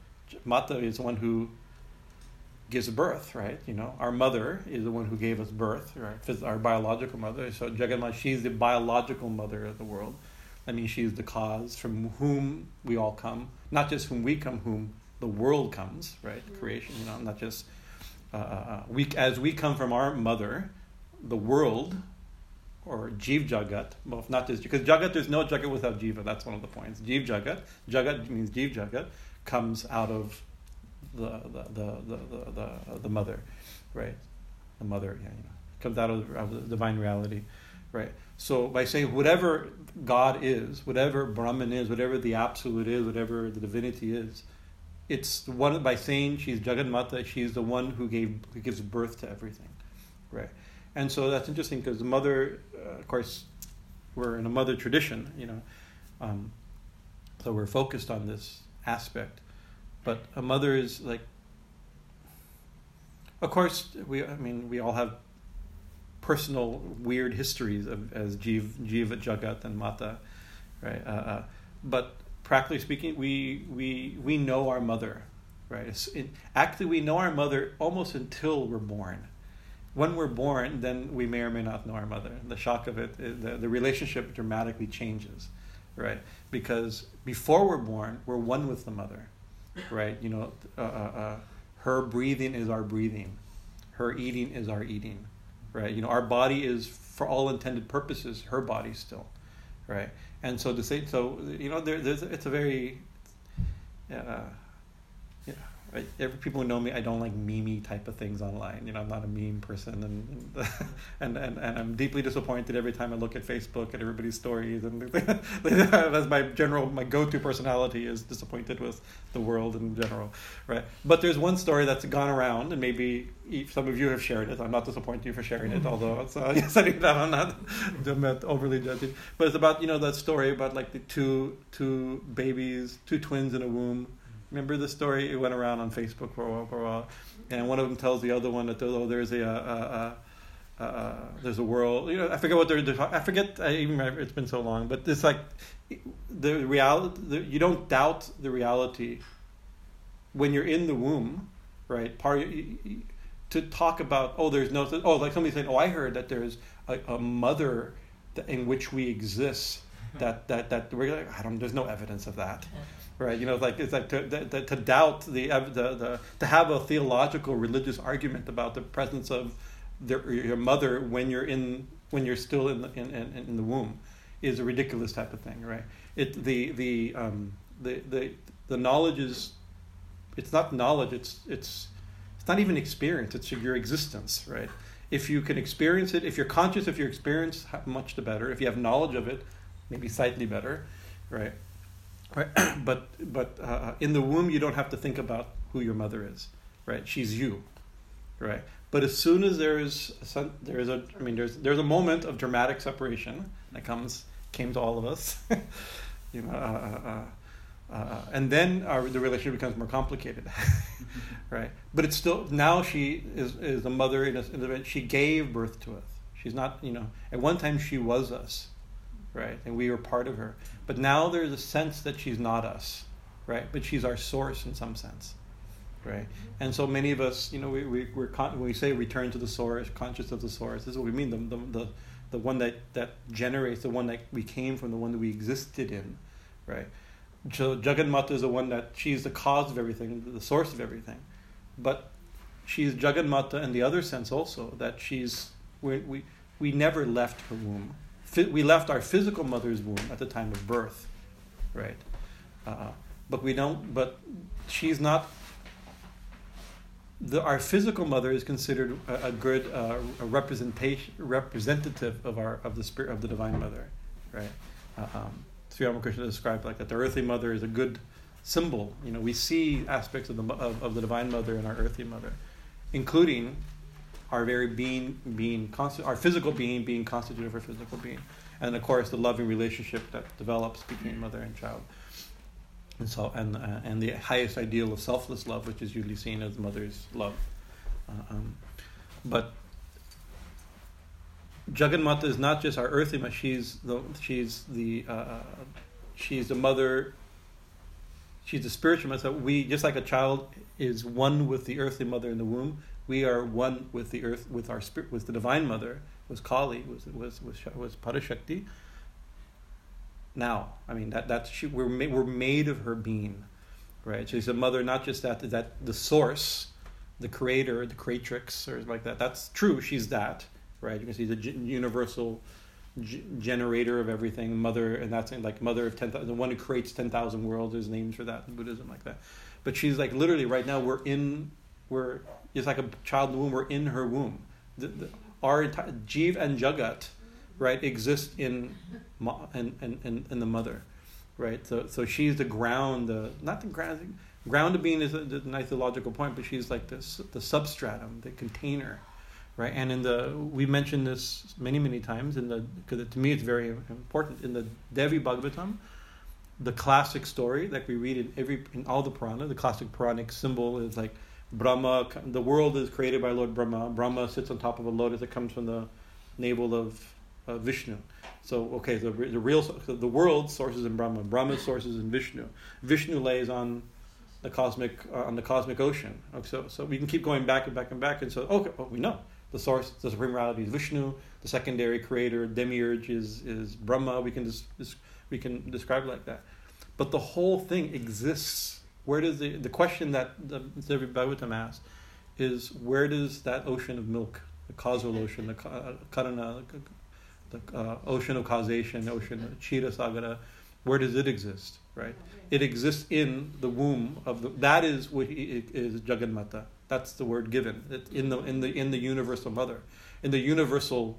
Mata is the one who gives birth, right? You know, our mother is the one who gave us birth, right? Our biological mother. So Jagannath, she's the biological mother of the world. I mean, she's the cause from whom we all come, not just whom we come, whom the world comes, right? Creation, you know, not just uh, uh, uh, we as we come from our mother, the world, or Jiv Jagat, well, not just because Jagat, there's no Jagat without Jiva. That's one of the points. Jiv Jagat, Jagat means Jiv Jagat comes out of the the the the, the, the mother, right? The mother, yeah, you know, comes out of, of the divine reality, right? So by saying whatever God is, whatever Brahman is, whatever the absolute is, whatever the divinity is, it's one by saying she's Jaganmata, she's the one who gave who gives birth to everything, right? And so that's interesting because the mother, uh, of course, we're in a mother tradition, you know, um, so we're focused on this aspect. But a mother is like, of course, we. I mean, we all have personal weird histories of as Jiv, Jiva, Jagat, and Mata, right? Uh, uh, but practically speaking, we we we know our mother, right? Actually, we know our mother almost until we're born. When we're born, then we may or may not know our mother. The shock of it, the, the relationship dramatically changes right? Because before we're born, we're one with the mother, right? You know, uh, uh, uh, her breathing is our breathing, her eating is our eating, right? You know, our body is, for all intended purposes, her body still, right? And so to say, so you know, there, there's it's a very, uh, I, every people who know me, I don't like meme type of things online. You know, I'm not a meme person, and and, and, and I'm deeply disappointed every time I look at Facebook at everybody's stories, and that's my general my go-to personality is disappointed with the world in general, right? But there's one story that's gone around, and maybe some of you have shared it. I'm not disappointed you for sharing it, although it's uh, yes, I think that I'm not, I'm not overly judging. But it's about you know that story about like the two two babies, two twins in a womb Remember the story? It went around on Facebook for a while, for a while, and one of them tells the other one that oh, there's a, a, a, a there's a world. You know, I forget what they're. I forget. I even remember, it's been so long, but it's like the reality. The, you don't doubt the reality when you're in the womb, right? Part to talk about oh, there's no oh, like somebody saying oh, I heard that there's a, a mother in which we exist. That that that we're like, I don't. There's no evidence of that right? You know, like it's like to, to, to doubt the, the, the to have a theological religious argument about the presence of the, your mother when you're in when you're still in the, in, in, in the womb is a ridiculous type of thing, right? It the the um, the the the knowledge is it's not knowledge it's it's it's not even experience it's your existence right if you can experience it if you're conscious of your experience much the better if you have knowledge of it maybe slightly better right right? but but uh, in the womb, you don't have to think about who your mother is, right? She's you, right? But as soon as there's a, there's a I mean there's there's a moment of dramatic separation that comes came to all of us, you know, uh, uh, uh, uh, and then our, the relationship becomes more complicated, right? But it's still now she is is a mother in a, in a she gave birth to us. She's not you know at one time she was us, right? And we are part of her. But now there's a sense that she's not us, right? But she's our source in some sense, right? And so many of us, you know, we, we, we're con- when we say return to the source, conscious of the source, this is what we mean the, the, the, the one that, that generates, the one that we came from, the one that we existed in, right? So Jaganmata is the one that she's the cause of everything, the source of everything. But she's Jaganmata in the other sense also, that she's, we, we, we never left her womb. We left our physical mother's womb at the time of birth, right? Uh, but we don't, but she's not, the, our physical mother is considered a, a good uh, a representation, representative of our, of the spirit, of the Divine Mother, right? Uh, um, Sri Ramakrishna described like that the earthly mother is a good symbol. You know, we see aspects of the of, of the divine mother in our earthly mother, including our very being being constant, our physical being being constituted of our physical being, and of course the loving relationship that develops between mother and child. And so, and uh, and the highest ideal of selfless love, which is usually seen as mother's love, uh, um, but Jaganmata is not just our earthly mother; she's the she's the uh, uh she's the mother she's the spiritual mother. So we just like a child is one with the earthly mother in the womb. We are one with the earth, with our spirit, with the divine mother. Was Kali, was was was was Parashakti. Now, I mean that that's she, we're ma- we're made of her being, right? She's a mother, not just that that the source, the creator, the creatrix, or like that. That's true. She's that, right? You can see the universal g- generator of everything, mother, and that's like mother of ten thousand, the one who creates ten thousand worlds. There's names for that in Buddhism, like that. But she's like literally right now we're in, we're it's like a child in the womb. We're in her womb. The, the, our entire Jiv and Jagat, right, exist in, in, in, in the mother, right. So so she's the ground, the not the ground. Ground of being is a, nice theological point, but she's like this the substratum, the container right? And in the we mentioned this many many times in the because to me it's very important in the Devi Bhagavatam, the classic story that we read in every in all the Purana. The classic Puranic symbol is like Brahma. The world is created by Lord Brahma. Brahma sits on top of a lotus that comes from the navel of uh, Vishnu. So okay, the the real the world sources in Brahma. Brahma sources in Vishnu. Vishnu lays on the cosmic uh, on the cosmic ocean. Okay, so so we can keep going back and back and back, and so okay, well, we know the source, the supreme reality is Vishnu. The secondary creator, demiurge, is is Brahma. We can just we can describe like that. But the whole thing exists. Where does the the question that the Devi Bhagavatam asked is where does that ocean of milk, the causal ocean, the uh, karana, the, uh, ocean of causation, ocean of Kshira Sagara, where does it exist? Right? It exists in the womb of the. That is what is Jaganmata. That's the word given in the in the in the universal mother, in the universal,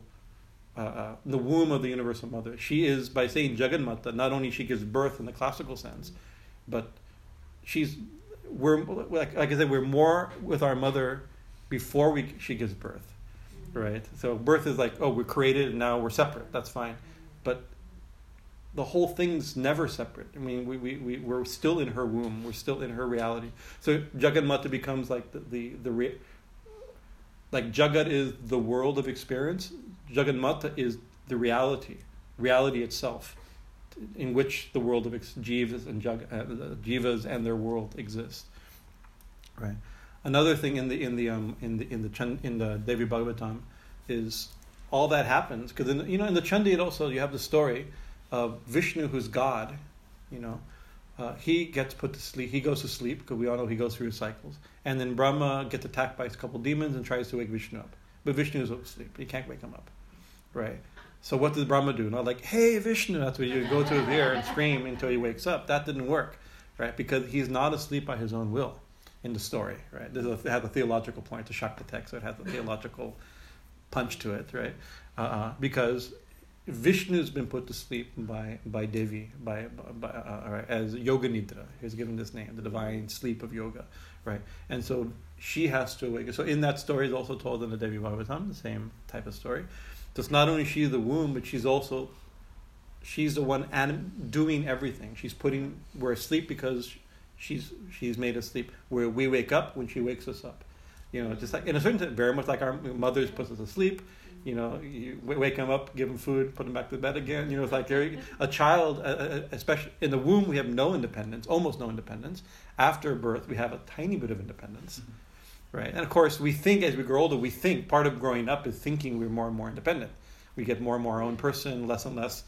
uh, uh, the womb of the universal mother. She is by saying Jaganmata. Not only she gives birth in the classical sense, but she's we're like, like I said we're more with our mother before we she gives birth, right? So birth is like oh we're created and now we're separate. That's fine, but the whole thing's never separate. I mean, we, we, we, we're still in her womb. We're still in her reality. So Jaganmata becomes like the, the, the re- like Jagat is the world of experience. Jaganmata is the reality, reality itself, in which the world of jivas and jag- uh, jivas and their world exist. Right. Another thing in the in the um in the in the in the Devi Bhagavatam is all that happens because you know in the Chandi it also you have the story of Vishnu, who's God, you know, uh, he gets put to sleep. He goes to sleep because we all know he goes through his cycles. And then Brahma gets attacked by a couple demons and tries to wake Vishnu up. But Vishnu is asleep. He can't wake him up. Right? So what does Brahma do? Not like, hey, Vishnu. That's what you go to his ear and scream until he wakes up. That didn't work. Right? Because he's not asleep by his own will in the story. Right? This has a theological point to shock the text. So it has a theological punch to it. Right? Uh-uh. Because Vishnu's been put to sleep by by Devi by, by uh, uh as Yoga Nidra. He's given this name, the divine sleep of yoga, right? And so she has to awaken. So in that story is also told in the Devi Bhagavatam, the same type of story. It's not only she the womb, but she's also she's the one anim- doing everything. She's putting we're asleep because she's she's made us sleep. Where we wake up when she wakes us up. You know, just like in a certain sense, very much like our mothers put us asleep. you know, you wake them up, give them food, put them back to bed again. You know, it's like a child, especially in the womb, we have no independence, almost no independence. After birth, we have a tiny bit of independence, mm-hmm. Right? And of course, we think as we grow older, we think part of growing up is thinking we're more and more independent. We get more and more our own person, less and less,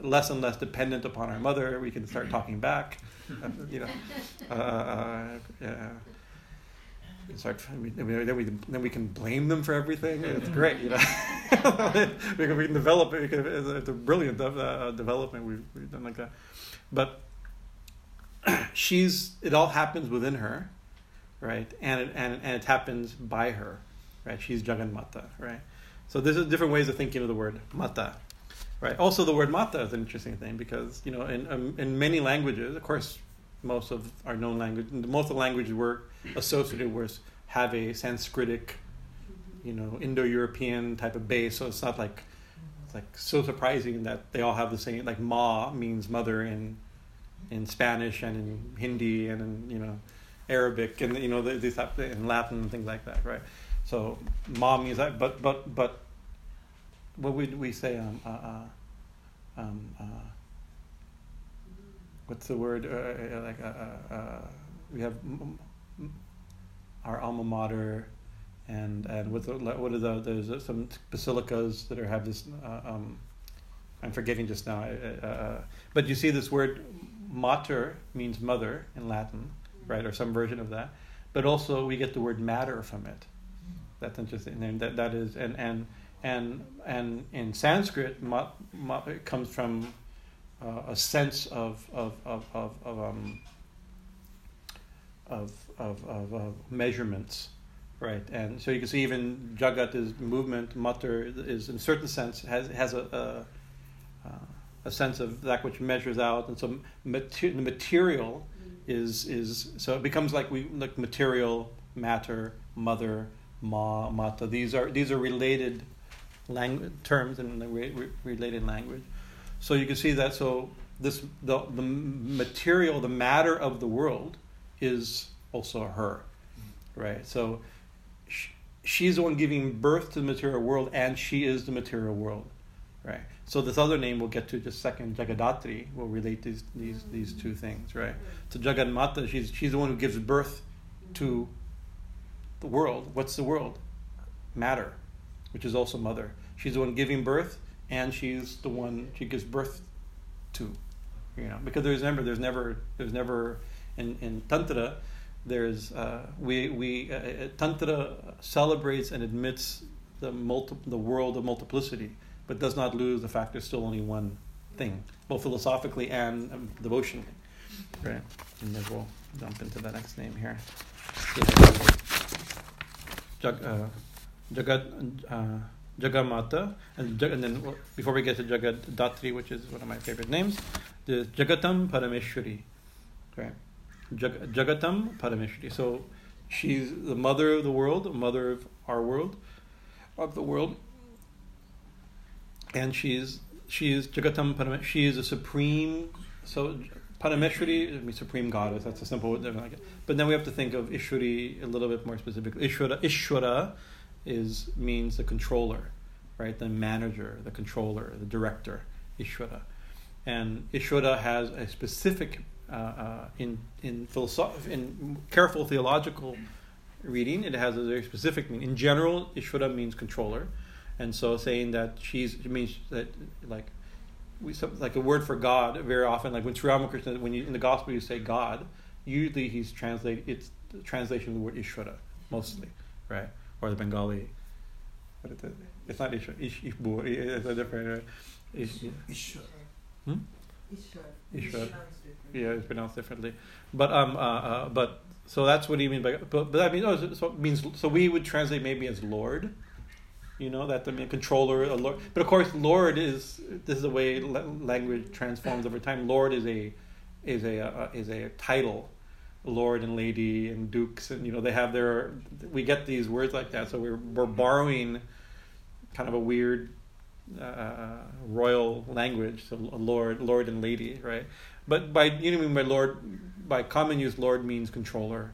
less and less dependent upon our mother. We can start talking back, you know. Uh, uh, yeah start then we then we can blame them for everything. It's great, you know. we, can, we can develop it. It's a brilliant uh, development we've, we've done like that. But she's it all happens within her, right? And it, and and it happens by her, right? She's Jaganmata, right? So there's different ways of thinking of the word mata, right? Also, the word mata is an interesting thing because you know in um, in many languages, of course, most of our known language, most of the languages we're associated with have a Sanskritic, you know, Indo-European type of base. So it's not like it's like so surprising that they all have the same. Like Ma means mother in in Spanish and in Hindi and in you know Arabic and you know these in Latin and things like that, right? So Ma is that, but but but what would we say? Um, uh, uh, um, uh, what's the word? Uh, uh, uh, like uh, uh, we have our alma mater, and and with the, what are the there's some basilicas that are have this. Um, I'm forgetting just now, but you see this word mater means mother in Latin, right, or some version of that. But also we get the word matter from it. That's interesting, and that that is and and and and in Sanskrit, ma, ma, it comes from uh, a sense of of of of, of um, of, of, of, of, measurements, right? And so you can see even Jagat is movement, Matar is in a certain sense has has a, a, a sense of that which measures out, and so mater- material is is so it becomes like we like material, matter, mother, ma, mata. These are these are related language terms in the re- re- related language. So you can see that. So this the the material, the matter of the world, is also her, right? So she, she's the one giving birth to the material world, and she is the material world, right? So this other name we'll get to just second, Jagaddhatri, will relate these these these two things, right? So Jaganmata, she's she's the one who gives birth to the world. What's the world? Matter, which is also mother. She's the one giving birth, and she's the one she gives birth to. You know, because there's never there's never there's never in, in tantra there's uh, we we uh, uh, tantra celebrates and admits the multi- the world of multiplicity, but does not lose the fact there's still only one thing, both philosophically and um, devotionally. Right, and then we'll jump into the next name here. Jag, uh, Jagat. Uh, Jagamata, and, and then before we get to Jagaddhatri, which is one of my favorite names, the Jagatam Parameshwari. Okay. Jag- Jagatam Parameshwari. So she's the mother of the world, the mother of our world, of the world. And she's she is Jagatam Parameshwari. She is a supreme. So Parameshwari means supreme goddess. That's a simple. But then we have to think of Ishwari a little bit more specifically. Ishwara, Ishwara is means the controller, right? The manager, the controller, the director, Ishwara. And Ishwara has a specific uh, uh, in in philosoph- in careful theological reading, it has a very specific meaning. In general, Ishvara means controller, and so saying that she's it means that like we like a word for God very often. Like when Sri Ramakrishna, when you in the gospel you say God, usually he's translated. It's the translation of the word Ishvara mostly, right? Or the Bengali. What is it? It's not Ishvara. Ish. It's a different. Uh, Ish, Ishvara. Hmm? Ishvara. Yeah, it's pronounced differently. But um, uh, uh, but so that's what he means by. But, but that means oh, so it means so we would translate maybe as Lord. You know that the mean controller, a Lord. But of course, Lord is this is the way language transforms over time. Lord is a is a uh, is a title. Lord and Lady and Dukes and you know they have their we get these words like that so we're we're borrowing kind of a weird uh, royal language, so lord, lord and lady, right? But by you know by lord, by common use, lord means controller,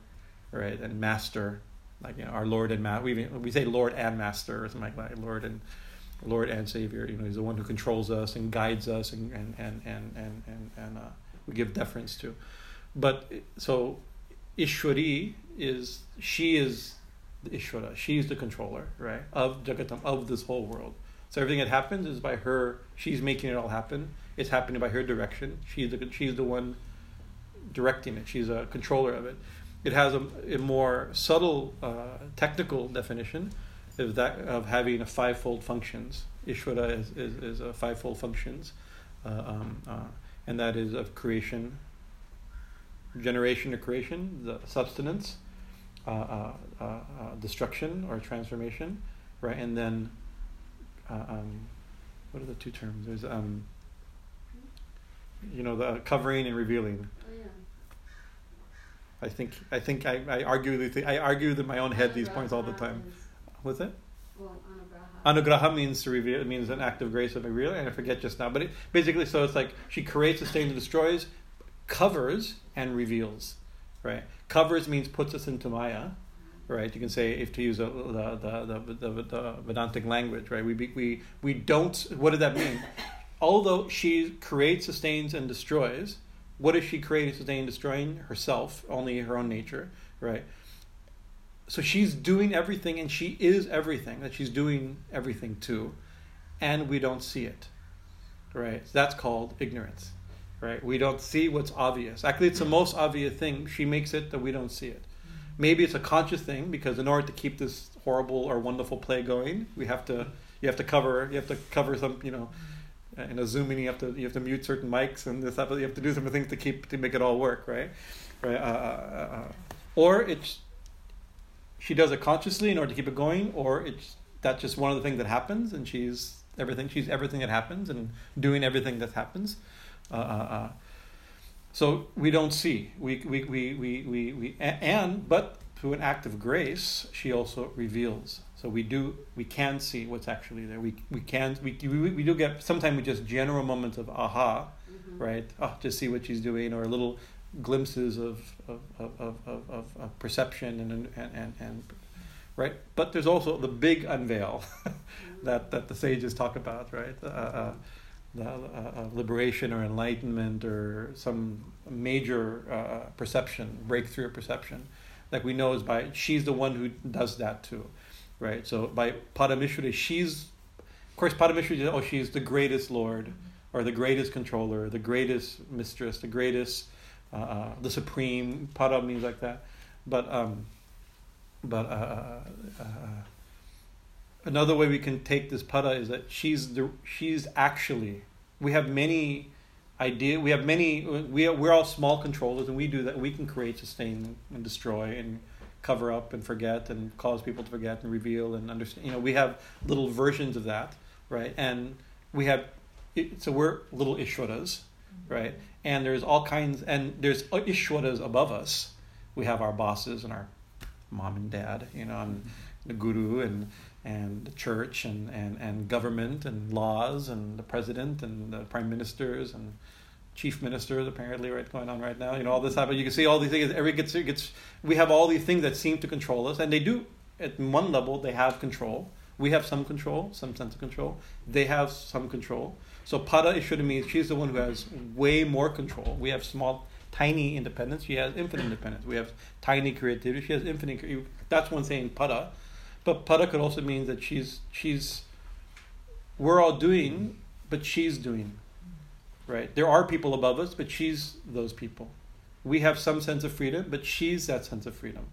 right, and master, like you know our lord and master. We we say lord and master or something like that, lord and Lord and Savior. You know, He's the one who controls us and guides us, and and and and and and, and uh, we give deference to. But so, Ishwari is she is the Ishwara. She's the controller, right, of Jagatam of this whole world. So everything that happens is by her. She's making it all happen. It's happening by her direction. She's the she's the one directing it. She's a controller of it. It has a, a more subtle uh, technical definition of that of having a fivefold functions. Ishvara is, is, is a fivefold functions, uh, um, uh, and that is of creation, generation to creation, the substance, uh, uh, uh, destruction or transformation, right, and then um, what are the two terms? There's um, you know the covering and revealing. I think I think I, I argue with I argue in my own head these points all the time. What's it? Well, anugraha. Anugraha means to reveal. It means an act of grace of reveal, and I forget just now. But it, basically, so it's like she creates, sustains, and destroys, covers and reveals, right? Covers means puts us into Maya, right? You can say if to use a, the, the, the, the, the Vedantic language, right? We we we don't. What does that mean? Although she creates, sustains, and destroys, what is she creating, sustaining, destroying? Herself, only her own nature, right? So she's doing everything and she is everything that she's doing everything to, and we don't see it, right? That's called ignorance, right? We don't see what's obvious. Actually, it's the most obvious thing. She makes it that we don't see it. Maybe it's a conscious thing because in order to keep this horrible or wonderful play going, we have to you have to cover you have to cover some you know in a Zoom meeting, you have to you have to mute certain mics and this. You have to do some things to keep to make it all work, right? Right. Uh, uh, uh, uh, or it's she does it consciously in order to keep it going, or it's that's just one of the things that happens, and she's everything. She's everything that happens and doing everything that happens. Uh, uh, so we don't see. We we we we we, we and but through an act of grace, she also reveals. So we do we can see what's actually there. We we can we we, we do get sometimes we just general moments of aha, mm-hmm. right? Oh, just see what she's doing, or little glimpses of of, of, of, of, of perception and, and and and right. But there's also the big unveil that that the sages talk about, right? Uh, uh, the uh, uh, liberation or enlightenment or some major uh, perception breakthrough perception like we know is by she's the one who does that too right? So by Parameshwari, she's, of course, Parameshwari, oh, she's the greatest Lord, or the greatest controller, the greatest mistress, the greatest, uh, uh, the supreme. Para means like that, but um, but uh, uh, uh, another way we can take this para is that she's the she's actually we have many idea we have many we are, we're all small controllers and we do that we can create sustain and destroy and cover up and forget and cause people to forget and reveal and understand. You know, we have little versions of that, right? And we have, so we're little Ishwaras, mm-hmm. right? And there's all kinds, and there's Ishwaras above us. We have our bosses and our mom and dad, you know, and mm-hmm. the guru and and the church and, and, and government and laws and the president and the prime ministers and chief ministers apparently right going on right now. You know all this happens. You can see all these things. Every gets gets. We have all these things that seem to control us, and they do at one level. They have control. We have some control, some sense of control. They have some control. So Para Ishwara means she's the one who has way more control. We have small, tiny independence. She has infinite independence. We have tiny creativity. She has infinite. That's one saying Para, but Para could also mean that she's she's. We're all doing, but she's doing right? There are people above us, but she's those people. We have some sense of freedom, but she's that sense of freedom.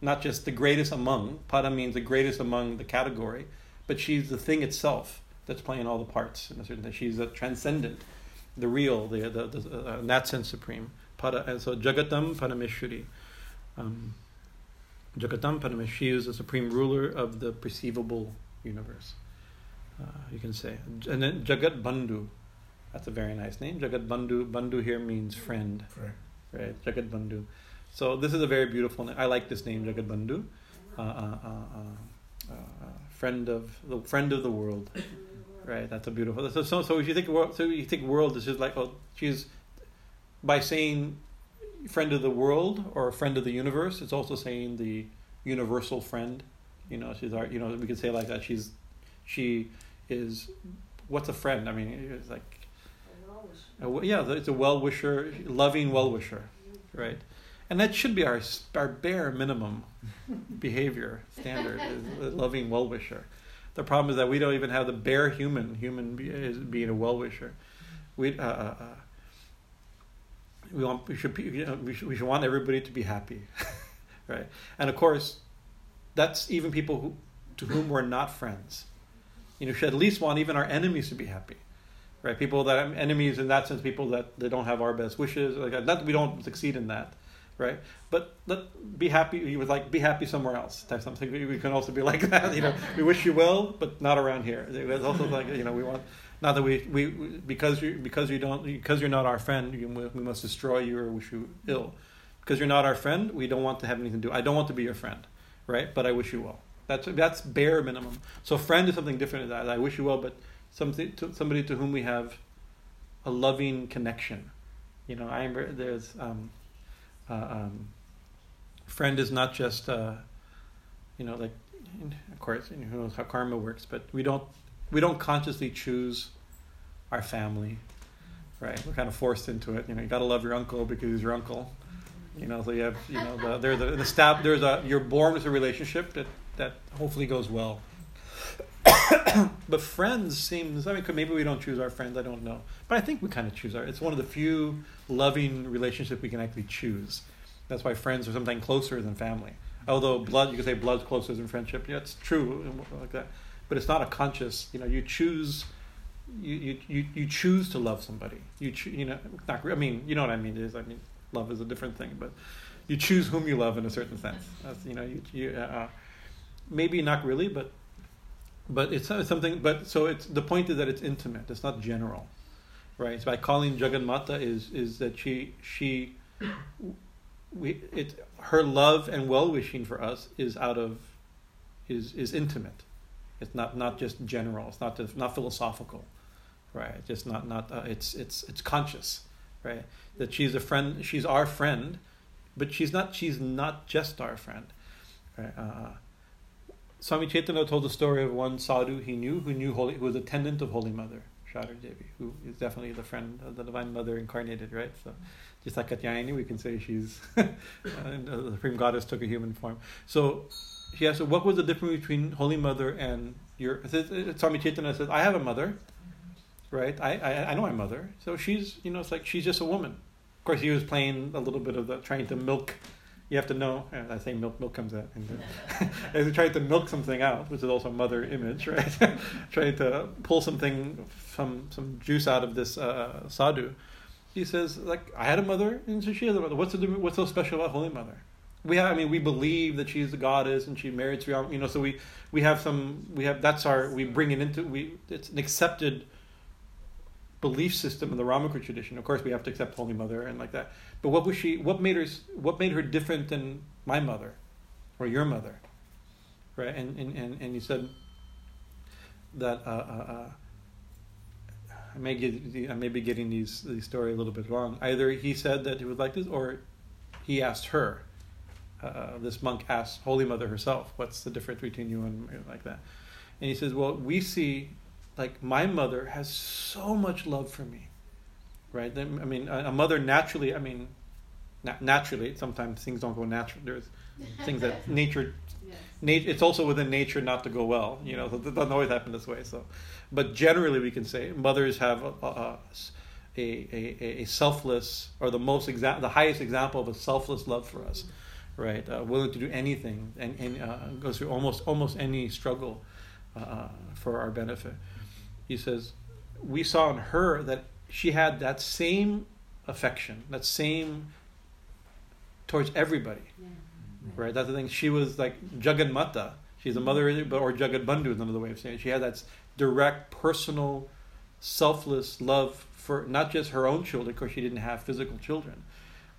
Not just the greatest among, Para means the greatest among the category, but she's the thing itself that's playing all the parts in a certain sense. She's a transcendent, the real, the, the, the uh, in that sense supreme. Para, and so Jagatam Parameshwari. Um, Jagatam Parameshwari, she is the supreme ruler of the perceivable universe. Uh, you can say. And then Jagat Bandhu, that's a very nice name. Jagat Bandhu. Bandhu here means friend. Right. Right. Jagat Bandhu. So this is a very beautiful name. I like this name, Jagat Bandhu. Uh, uh, uh, uh, uh, friend of the friend of the world. Right. That's a beautiful. So so, so if you think world, so you think world is just like oh she's by saying friend of the world or friend of the universe. It's also saying the universal friend. You know, she's our. You know, we could say like that. She's she is what's a friend? I mean, it's like A well-wisher. a w yeah, it's a well wisher, loving well wisher, right? And that should be our our bare minimum behavior standard is a loving well wisher. The problem is that we don't even have the bare human human be, is being a well wisher. We uh, uh, uh, we want we should, be, you know, we should we should want everybody to be happy, right? And of course, that's even people who to whom we're not friends. You know, should at least want even our enemies to be happy right? People that are enemies in that sense, people that they don't have our best wishes. Like not that we don't succeed in that, right? But let be happy. You would like be happy somewhere else. Type something. We, we can also be like that. You know, we wish you well, but not around here. It's also like you know we want. Not that we, we because you because you don't because you're not our friend, you, we must destroy you or wish you ill. Because you're not our friend, we don't want to have anything to do. I don't want to be your friend, right? But I wish you well. That's that's bare minimum. So friend is something different than that. I wish you well, but something to somebody to whom we have a loving connection. You know, I remember there's um, uh, um, friend is not just uh, you know like of course you know, who knows how karma works, but we don't we don't consciously choose our family, right? We're kind of forced into it. You know, you got to love your uncle because he's your uncle. You know, so you have you know the, there's a the stab there's a you're born with a relationship that that hopefully goes well. but friends seems I mean maybe we don't choose our friends I don't know. But I think we kind of choose our it's one of the few loving relationships we can actually choose. That's why friends are sometimes closer than family. Although blood you could say blood's closer than friendship yeah it's true like that. But it's not a conscious you know you choose you you, you, you choose to love somebody. You choo- you know not I mean you know what I mean is I mean love is a different thing but you choose whom you love in a certain sense. That's, you know you, you uh, uh, maybe not really but but it's something but so it's the point is that it's intimate. It's not general right? So by calling jaganmata is is that she she we it her love and well-wishing for us is out of is is intimate. It's not not just general. It's not just, not philosophical right? Just not not uh, it's it's it's conscious right? That she's a friend she's our friend but she's not she's not just our friend right? Uh, Swami Chaitanya told the story of one sadhu he knew who knew holy, who was attendant of Holy Mother, Sarada Devi, who is definitely the friend of the Divine Mother incarnated, right? So, just like Katyayani, we can say she's uh, the Supreme Goddess took a human form. So, he asked, "What was the difference between Holy Mother and your?" Swami Chaitanya says, "I have a mother, right? I, I I know my mother. So she's you know it's like she's just a woman. Of course, he was playing a little bit of the trying to milk." You have to know. uh, I say milk. Milk comes out, and as he tried to milk something out, which is also mother image, right? trying to pull something, some some juice out of this uh, sadhu. He says, like, I had a mother, and so she has a mother. What's the, what's so special about Holy Mother? We have, I mean, we believe that she's the goddess, and she married Sri you know. So we we have some, we have that's our we bring it into we. It's an accepted belief system in the Ramakrishna tradition. Of course, we have to accept Holy Mother and like that. But what was she? What made her? What made her different than my mother, or your mother, right? And and and, and he said that uh, uh, uh, I may get I may be getting these these story a little bit wrong. Either he said that he would like this, or he asked her. Uh, this monk asked Holy Mother herself, "What's the difference between you and like that?" And he says, "Well, we see, like my mother has so much love for me, right? I mean, a, mother naturally. I mean, na- naturally, sometimes things don't go natural. There's things that nature Yes. nature it's also within nature not to go well you know it doesn't always happen this way so but generally we can say mothers have a, a, a, a, a selfless or the most exa- the highest example of a selfless love for us right uh, willing to do anything and, and uh, go through almost almost any struggle uh, for our benefit he says we saw in her that she had that same affection that same towards everybody Yeah. Right, that's the thing. She was like Jaganmata. She's a mother, but or Jagat Bandhu is another way of saying it. She had that direct, personal, selfless love for not just her own children, because she didn't have physical children,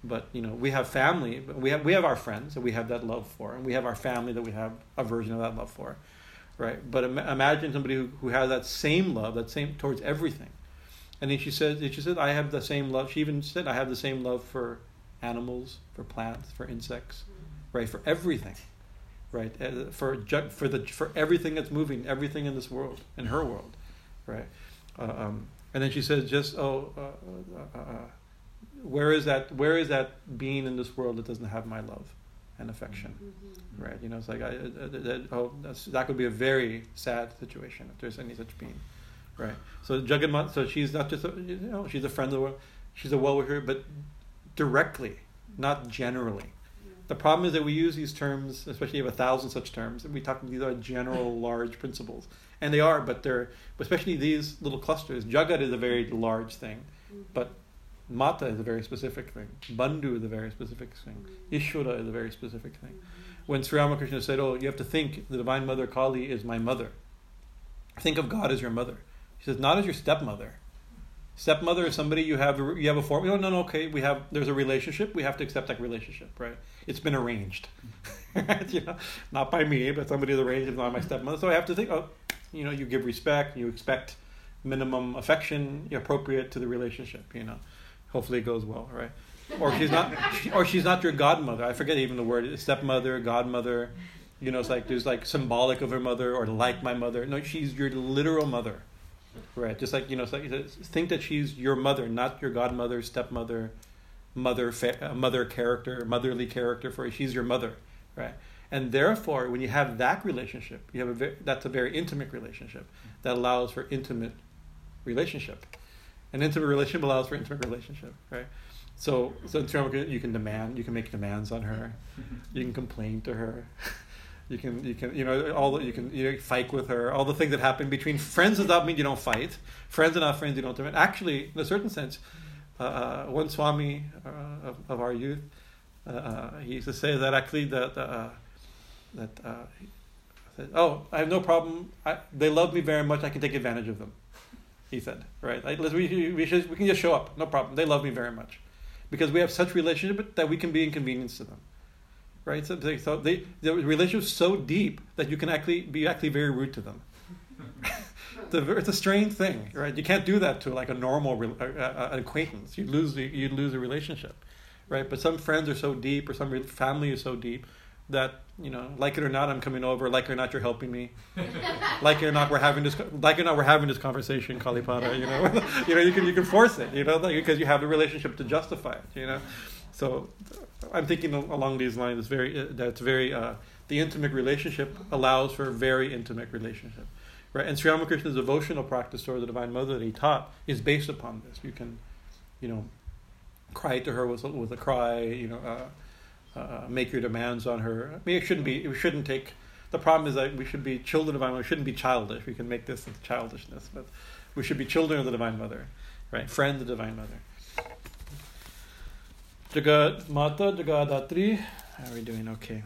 but you know we have family. but We have we have our friends that we have that love for, and we have our family that we have a version of that love for, right? But Im- imagine somebody who, who has that same love, that same towards everything, and then she said, she said, I have the same love. She even said, I have the same love for animals, for plants, for insects right for everything right Uh, for ju- for the for everything that's moving everything in this world in her world right? Uh, um, and then she says, just oh, uh, uh, uh, where is that? Where is that being in this world that doesn't have my love and affection? Mm-hmm. Right? You know, it's like I, uh, that, oh, that's, that could be a very sad situation if there's any such being, right? So Jagannath, so she's not just a, you know she's a friend of the world, she's a well wisher, but directly, not generally. The problem is that we use these terms, especially if a thousand such terms, and we talk these are general, large principles, and they are, but they're especially these little clusters. Jagat is a very large thing, Mm-hmm. but Mata is a very specific thing. Bandhu is a very specific thing. Mm-hmm. Ishvara is a very specific thing. When Sri Ramakrishna said, "Oh, you have to think the Divine Mother Kali is my mother. Think of God as your mother." He says, "Not as your stepmother. Stepmother is somebody you have you have a form. No, no, no. Okay, we have there's a relationship. We have to accept that relationship, right? It's been arranged, right? You know, not by me, but somebody arranged. It's not my stepmother. So I have to think. Oh, you know, you give respect. You expect minimum affection appropriate to the relationship. You know, hopefully it goes well, right? Or she's not, or she's not your godmother. I forget even the word stepmother, godmother. You know, it's like there's like symbolic of her mother or like my mother. No, she's your literal mother, right? Just like you know, like think that she's your mother, not your godmother, stepmother, mother, fa- uh, mother character, motherly character for. She's your mother, right? And therefore, when you have that relationship, you have a ve- that's a very intimate relationship that allows for intimate relationship. An intimate relationship allows for intimate relationship, right? So, so in terms of, you can demand, you can make demands on her, you can complain to her, you can, you can, you know, all the, you can, you know, fight with her. All the things that happen between friends does not mean you don't fight. Friends are not friends you don't demand. Actually, in a certain sense, uh, uh, one Swami uh, of, of our youth, uh, uh, he used to say that actually that uh, that uh, said, oh, I have no problem. I, they love me very much. I can take advantage of them. He said, right? Like, we, we, should, we can just show up. No problem. They love me very much. Because we have such relationship that we can be inconvenienced to them. Right? So, they, so they, the relationship is so deep that you can actually be actually very rude to them. it's, a, it's a strange thing, right? You can't do that to like a normal re, acquaintance. You'd lose, you'd lose a relationship. Right? But some friends are so deep or some family is so deep that you know, like it or not, I'm coming over. Like it or not, you're helping me. like it or not, we're having this. Like it or not, we're having this conversation, Kalipada. You know, you know, you can you can force it. You know, because you have the relationship to justify it. You know, so I'm thinking along these lines. It's very that's very uh, the intimate relationship allows for a very intimate relationship, right? And Sri Ramakrishna's devotional practice toward the Divine Mother that he taught is based upon this. You can, you know, cry to her with with a cry. You know. Uh, uh, make your demands on her. I mean, it shouldn't be. We shouldn't take. The problem is that we should be children of Divine Mother. We shouldn't be childish. We can make this into childishness, but we should be children of the Divine Mother, right? Friends of the Divine Mother. Jagat Mata, Jagaddhatri. How are we doing? Okay.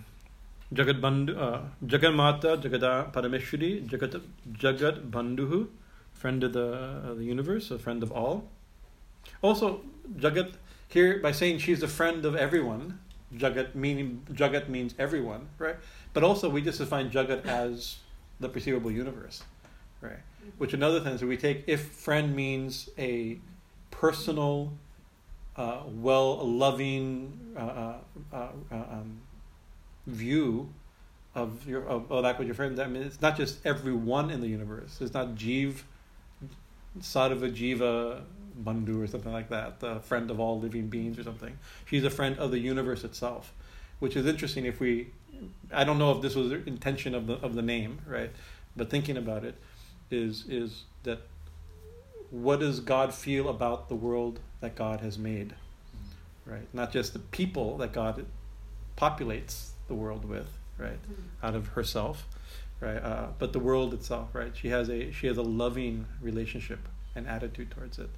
Jagat Bandhu, uh, Jagat Mata, Jagada Parameshwari, Jagat Jagat Bandhu, friend of the uh, the universe, a friend of all. Also, Jagat here by saying she's a friend of everyone. Jagat meaning Jagat means everyone, right? But also we just define Jagat as the perceivable universe, right? Which another thing is we take if friend means a personal, uh, well loving uh, uh, uh, um, view of your of, of that with your friend. I mean, it's not just everyone in the universe. It's not Jeev, Sadhava Jiva Bandhu or something like that, the friend of all living beings or something. She's a friend of the universe itself, which is interesting. If we, I don't know if this was the intention of the of the name, right? But thinking about it, is is that what does God feel about the world that God has made, right? Not just the people that God populates the world with, right, out of herself, right? Uh, but the world itself, right? She has a she has a loving relationship and attitude towards it.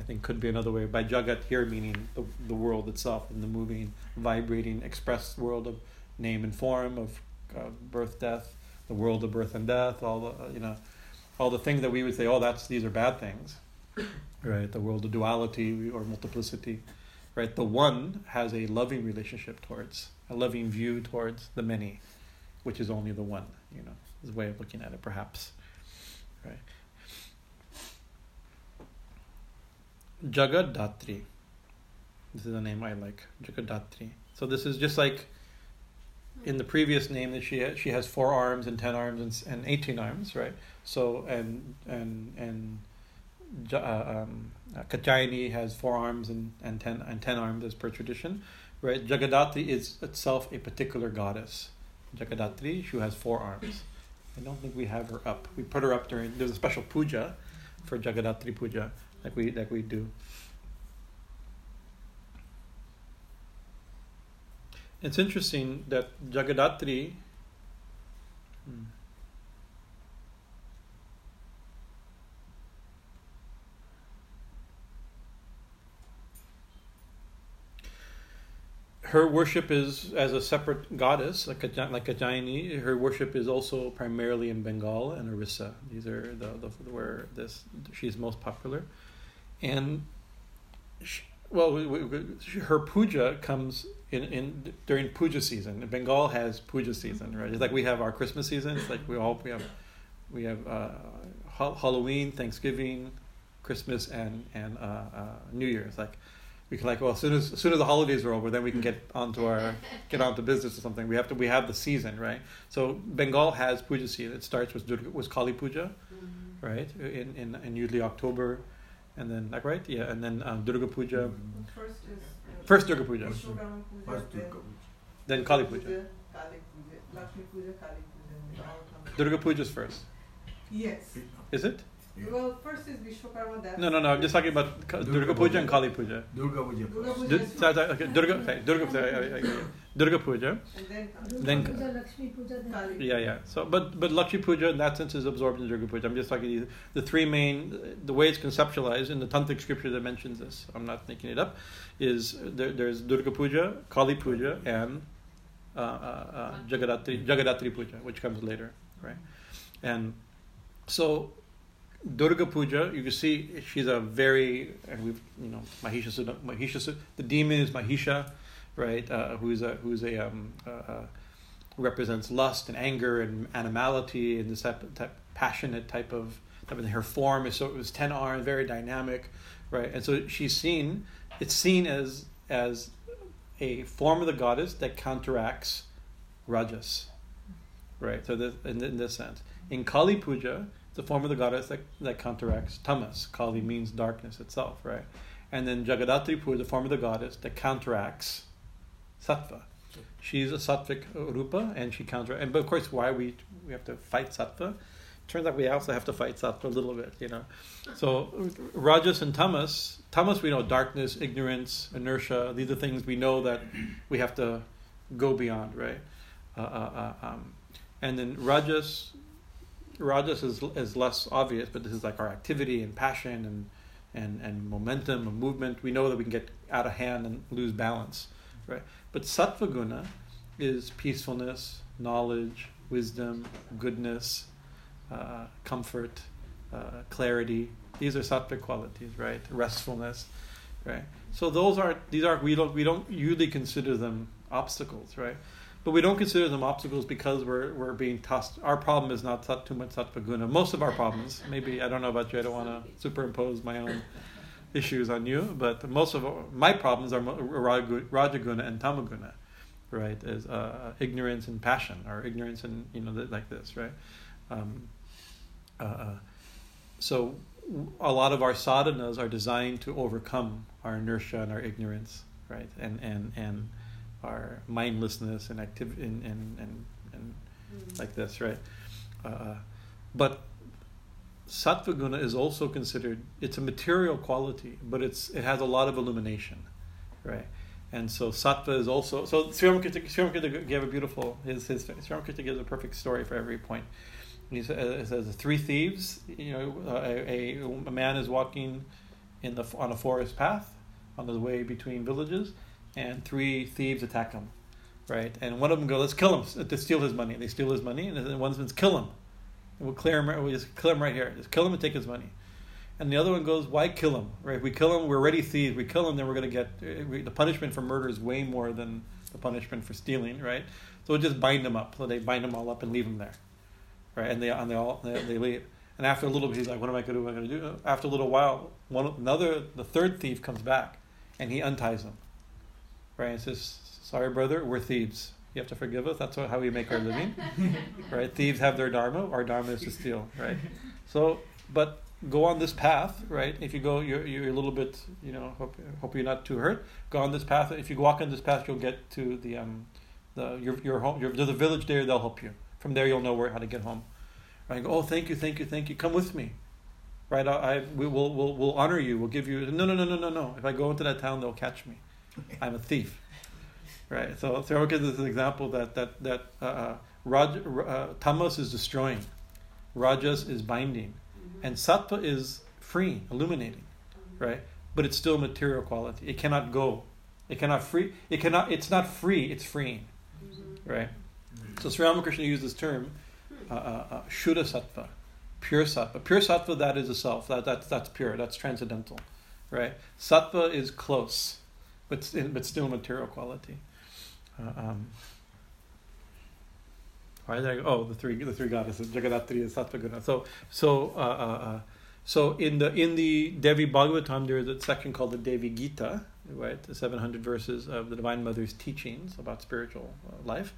I think could be another way. By Jagat here meaning the, the world itself and the moving, vibrating, expressed world of name and form, of uh, birth, death, the world of birth and death, all the uh, you know, all the things that we would say, oh, that's these are bad things, right? The world of duality or multiplicity, right? The one has a loving relationship towards, a loving view towards the many, which is only the one. You know, is a way of looking at it, perhaps, right? Jagaddhatri. This is a name I like. Jagaddhatri. So this is just like in the previous name that she has, she has four arms and ten arms and, and eighteen arms, right? So and and and uh, um, Katyayani has four arms and, and ten and ten arms as per tradition, right? Jagaddhatri is itself a particular goddess. Jagaddhatri, who has four arms. I don't think we have her up. We put her up during there's a special puja for Jagaddhatri puja like we like we do. It's interesting that Jagaddhatri. Hmm, her worship is as a separate goddess, like a like a Jaini. Her worship is also primarily in Bengal and Orissa. These are the, the where this she's most popular, and she, well, we, we, her puja comes in, in during puja season. Bengal has puja season, right? It's like we have our Christmas season. It's like we all we have we have uh, Halloween, Thanksgiving, Christmas, and and uh, uh, New Year's. Like we can like well as soon as, as soon as the holidays are over then we can get onto our get onto business or something we have to we have the season right so bengal has puja season it starts with with kali puja mm-hmm. right in, in in usually october and then like right? Yeah and then um, durga puja. Mm-hmm. first is uh, first durga puja. First durga puja then kali puja. Kali puja lakshmi puja kali puja durga puja is first yes. Is it well, first is Vishwakarma. That's no, no, no. I'm just talking about Durga, Durga Puja and Kali Puja. Durga Puja. Durga Puja. Du- okay, Durga, okay, Durga, Puja. Durga Puja. And then, then Puja, Lakshmi Puja, then Kali. Yeah, yeah. So, but but Lakshmi Puja in that sense is absorbed in Durga Puja. I'm just talking the, the three main, the way it's conceptualized in the tantric scripture that mentions this. I'm not making it up. Is there, there's Durga Puja, Kali Puja, and uh, uh, uh, Jagaddhatri Jagaddhatri Puja, which comes later, right? And so Durga Puja, you can see she's a very, and we've, you know, Mahisha, Mahisha, the demon is Mahisha, right? Uh, who's a, who's a, um, uh, uh, represents lust and anger and animality and this type, type passionate type of, type of her form is so, it was 10 arms, very dynamic, right? And so she's seen, it's seen as, as a form of the goddess that counteracts Rajas, right? So this, in, in this sense. In Kali Puja, the form of the goddess that, that counteracts tamas. Kali means darkness itself, right? And then Jagaddhatri Pur, the form of the goddess that counteracts sattva. She's a sattvic rupa, and she counter. And but of course, why we we have to fight sattva? Turns out we also have to fight sattva a little bit, you know. So rajas and tamas. Tamas, we know darkness, ignorance, inertia. These are things we know that we have to go beyond, right? Uh, uh, uh, um, and then rajas rajas is, is less obvious, but this is like our activity and passion and, and, and momentum and movement. We know that we can get out of hand and lose balance, right? But sattva guna is peacefulness, knowledge, wisdom, goodness, uh, comfort, uh, clarity. These are sattvic qualities, right? Restfulness, right? So those are these are we don't we don't usually consider them obstacles, right? But we don't consider them obstacles because we're, we're being tossed. Our problem is not too much sattva Most of our problems, maybe, I don't know about you, I don't want to superimpose my own issues on you, but most of my problems are rajaguna and tamaguna, right? Is uh, ignorance and passion, or ignorance and, you know, like this, right? Um, uh, uh so a lot of our sadhanas are designed to overcome our inertia and our ignorance, right? And, and, and, our mindlessness and activity and and and, and mm. like this, right? Uh, but sattva guna is also considered it's a material quality, but it's it has a lot of illumination, right? And so sattva is also so Sri Ramakrishna gave a beautiful his his Sri Ramakrishna gives a perfect story for every point. He says, says three thieves. You know, a, a, a man is walking in the on a forest path on the way between villages and three thieves attack him, right? And one of them goes, "Let's kill him to steal his money." And They steal his money, and then one says, "Kill him." And we'll clear him. We'll just kill him right here. Just kill him and take his money. And the other one goes, "Why kill him? Right? If we kill him, we're already thieves. We kill him, then we're going to get uh, the punishment for murder is way more than the punishment for stealing, right? So we'll just bind them up. So they bind them all up and leave them there, right? And they and they all they, they leave. And after a little bit, he's like, "What am I going to do? What am I going to do?" After a little while, one another the third thief comes back, and he unties him right? Says, "Sorry, brother, we're thieves. You have to forgive us. That's how we make our living, right? Thieves have their dharma. Our dharma is to steal, right? So, but go on this path, right? If you go, you're, you're a little bit, you know, hope, hope you're not too hurt. Go on this path. If you walk on this path, you'll get to the um, the your your home. Your, there's a village there. They'll help you. From there, you'll know where how to get home. Right? Go, oh, thank you, thank you, thank you. Come with me. Right? I, I we will we'll, we'll honor you. We'll give you. No, no, no, no, no, no. If I go into that town, they'll catch me. I'm a thief. Right. So Sarah gives us an example that that that uh, uh, Raj, uh, tamas is destroying, rajas is binding, and sattva is freeing, illuminating. Right. But it's still material quality. It cannot go. It cannot free. It cannot. It's not free. It's freeing. Right. So Sri Ramakrishna used this term, uh, uh, uh, Shuddha Sattva, pure Sattva. Pure Sattva, that is a self. That, that's, that's pure. That's transcendental. Right? Sattva is close, but, but still material quality. Uh, um, why did I go? Oh, the three the three goddesses, Jagaddhatri and Sattva Guna. So so uh, uh, uh, so in the in the Devi Bhagavatam there is a section called the Devi Gita, right? The seven hundred verses of the Divine Mother's teachings about spiritual uh, life,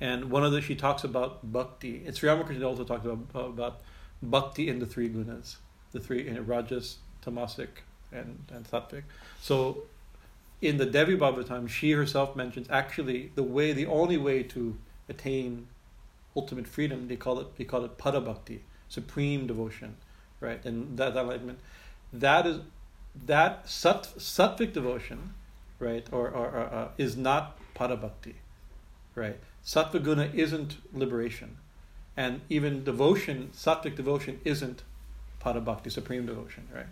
and one of the she talks about bhakti. It's Sri Ramakrishna also talks about about bhakti in the three gunas, the three in rajas, tamasic, and and sattvic. So in the Devi Bhagavatam, she herself mentions actually the way, the only way to attain ultimate freedom, they call it they call it para bhakti, supreme devotion, right? And that, enlightenment, that is that sat, sattvic devotion, right, or, or, or uh, is not para bhakti, right? Sattva guna isn't liberation, and even devotion, sattvic devotion, isn't para bhakti, supreme devotion, right?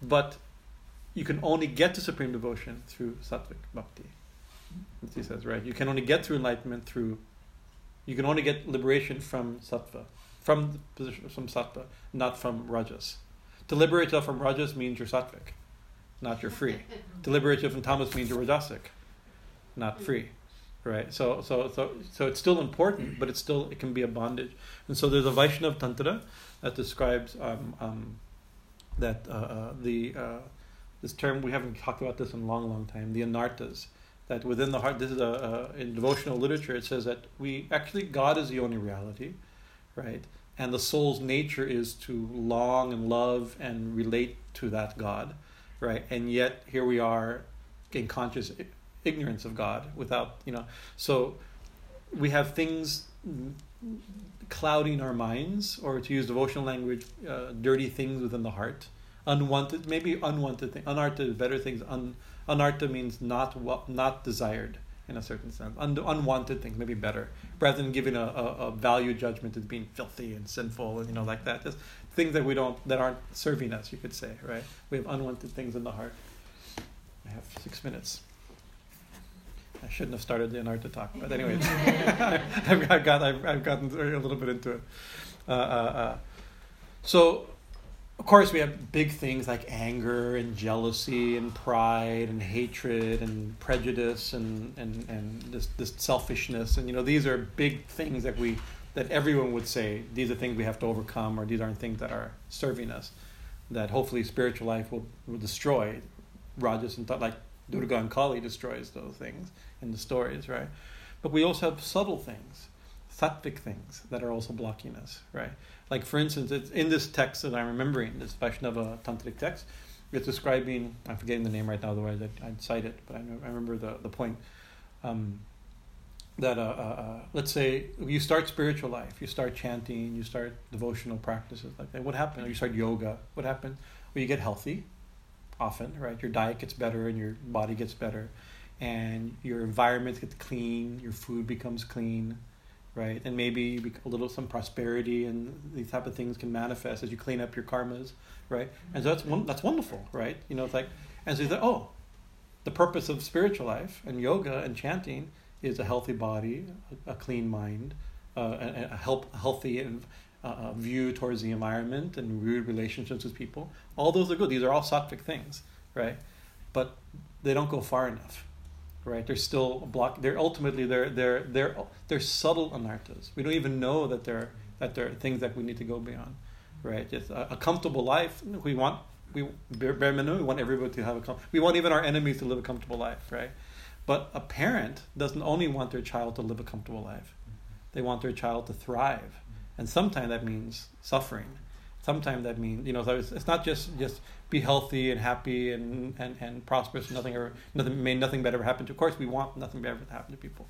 But you can only get to supreme devotion through sattvic bhakti. As he says, right? You can only get through enlightenment through. You can only get liberation from sattva, from the position from sattva, not from rajas. To liberate yourself from rajas means you're sattvic, not you're free. to liberate yourself from tamas means you're rajasic, not free. Right. So so so so it's still important, but it's still it can be a bondage. And so there's a Vaishnav tantra that describes um, um, that uh, uh, the uh, this term we haven't talked about this in a long, long time. The anarthas, that within the heart. This is a, a in devotional literature. It says that we actually God is the only reality, right? And the soul's nature is to long and love and relate to that God, right? And yet here we are in conscious ignorance of God without you know. So we have things clouding our minds, or to use devotional language, uh, dirty things within the heart unwanted, maybe unwanted thing. Anartha, better things. Un, anartha means not not desired in a certain sense. Un, unwanted things, maybe better, rather than giving a, a, a, value judgment as being filthy and sinful and you know like that. Just things that we don't that aren't serving us. You could say, right? We have unwanted things in the heart. I have six minutes. I shouldn't have started the anartha talk, but anyway, I've, I've, got I've, I've gotten a little bit into it. Uh, uh, uh. So of course, we have big things like anger and jealousy and pride and hatred and prejudice and, and, and this, this selfishness. And, you know, these are big things that we, that everyone would say, these are things we have to overcome or these aren't things that are serving us. That hopefully spiritual life will, will destroy. Rajas and like Durga and Kali destroys those things in the stories, right? But we also have subtle things, sattvic things that are also blocking us, right? Like for instance, it's in this text that I'm remembering, this Vaishnava tantric text, it's describing. I'm forgetting the name right now, otherwise I'd, I'd cite it, but I, know, I remember the the point. Um, that uh, uh, uh, let's say you start spiritual life, you start chanting, you start devotional practices like that. What happens? You start yoga. What happens? Well, you get healthy, often, right? Your diet gets better and your body gets better, and your environment gets clean. Your food becomes clean right? And maybe a little some prosperity and these type of things can manifest as you clean up your karmas, right? And so that's one, that's wonderful, right? You know, it's like, and so you think, oh, the purpose of spiritual life and yoga and chanting is a healthy body, a, a clean mind, uh, a, a help, healthy and uh, view towards the environment and rude relationships with people. All those are good. These are all sattvic things, right? But they don't go far enough right? They're still block. They're ultimately they're they're they're they're subtle anarthas. We don't even know that they're that they're things that we need to go beyond, right? Just a, a comfortable life. We want we bare minimum. We want everybody to have a com- we want even our enemies to live a comfortable life, right? But a parent doesn't only want their child to live a comfortable life; they want their child to thrive, and sometimes that means suffering. Sometimes that means you know so it's, it's not just just be healthy and happy and, and, and prosperous. Nothing ever nothing may nothing bad ever happen to. Of course, we want nothing bad ever to happen to people,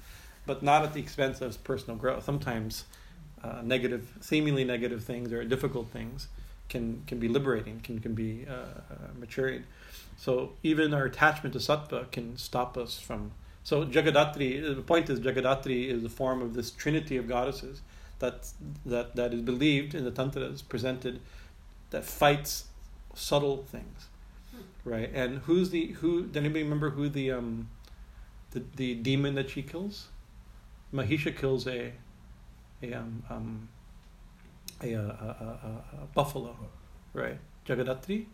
but not at the expense of personal growth. Sometimes uh, negative, seemingly negative things or difficult things can can be liberating, can can be uh, uh, maturing. So even our attachment to sattva can stop us from. So Jagaddhatri, the point is Jagaddhatri is a form of this trinity of goddesses that that that is believed in the tantras presented that fights subtle things, right? And who's the who? Does anybody remember who the um the the demon that she kills? Mahisha kills a a um, um a, a, a, a, buffalo, right? Jagaddhatri,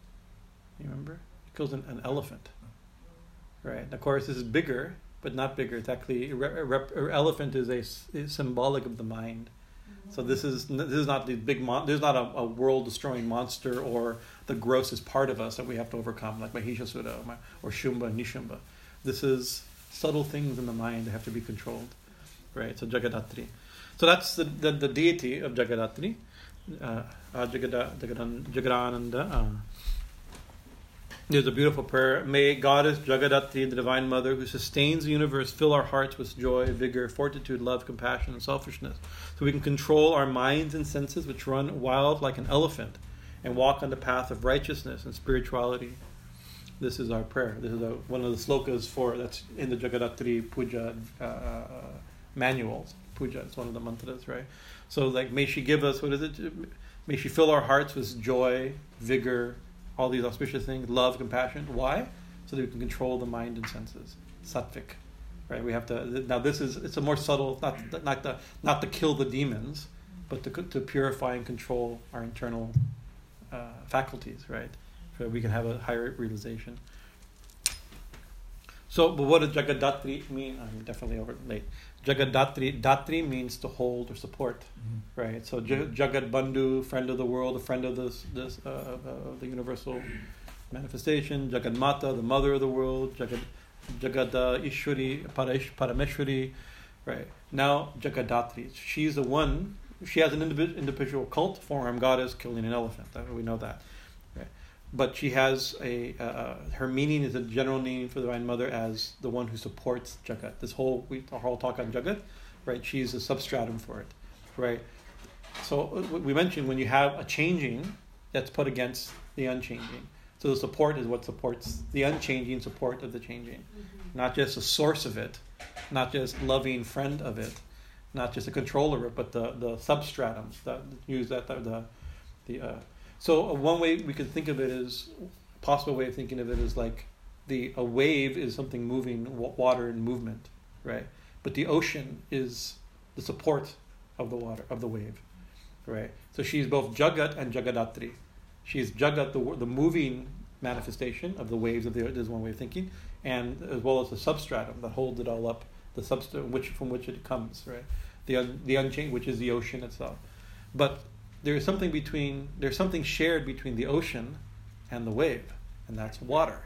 you remember? He kills an, an elephant, right? And of course, this is bigger, but not bigger. It's actually re, rep, elephant is a is symbolic of the mind. So this is this is not the big mon- There's not a, a world destroying monster or the grossest part of us that we have to overcome, like Mahishasura or Shumbha Nishumbha. This is subtle things in the mind that have to be controlled, right? So Jagaddhatri. So that's the, the, the deity of Jagaddhatri, uh, Jagada, Jagadan, Jagadananda. Uh, there's a beautiful prayer. May Goddess Jagaddhatri, the Divine Mother, who sustains the universe, fill our hearts with joy, vigor, fortitude, love, compassion, and selfishness, so we can control our minds and senses, which run wild like an elephant, and walk on the path of righteousness and spirituality. This is our prayer. This is a, one of the slokas for that's in the Jagaddhatri Puja uh, uh, manuals. Puja, is one of the mantras, right? So, like, may she give us what is it? May she fill our hearts with joy, vigor, all these auspicious things, love, compassion. Why? So that we can control the mind and senses. Sattvic, right? We have to. Now this is it's a more subtle, not not the not to kill the demons, but to to purify and control our internal uh, faculties, right? So we can have a higher realization. So, but what does Jagaddhatri mean? I'm definitely over late. Jagaddhatri, Dhatri means to hold or support, mm-hmm. right? So Jagat Bandhu, friend of the world, a friend of this, this uh, uh, the universal manifestation. Jagat Mata, the mother of the world. Jagat, Jagat uh, Ishwari, Parash, Parameshwari, right? Now Jagaddhatri, she's the one. She has an individual cult form, goddess killing an elephant. We know that but she has a uh, her meaning is a general meaning for the divine mother as the one who supports jagat. This whole we our whole talk on jagat right? She's a substratum for it right? So uh, we mentioned when you have a changing that's put against the unchanging. So the support is what supports the unchanging support of the changing. Mm-hmm. not just a source of it not just loving friend of it not just a controller of it but the the substratum that use that the the, the uh, so uh, one way we could think of it is possible way of thinking of it is like the a wave is something moving water and movement, right? But the ocean is the support of the water of the wave, right? So she's both Jagat and Jagaddhatri. She's Jagat, the the moving manifestation of the waves of the earth is one way of thinking, and as well as the substratum that holds it all up, the substratum which from which it comes, right? The un, the unchanged, which is the ocean itself. But there is something between there's something shared between the ocean and the wave, and that's water,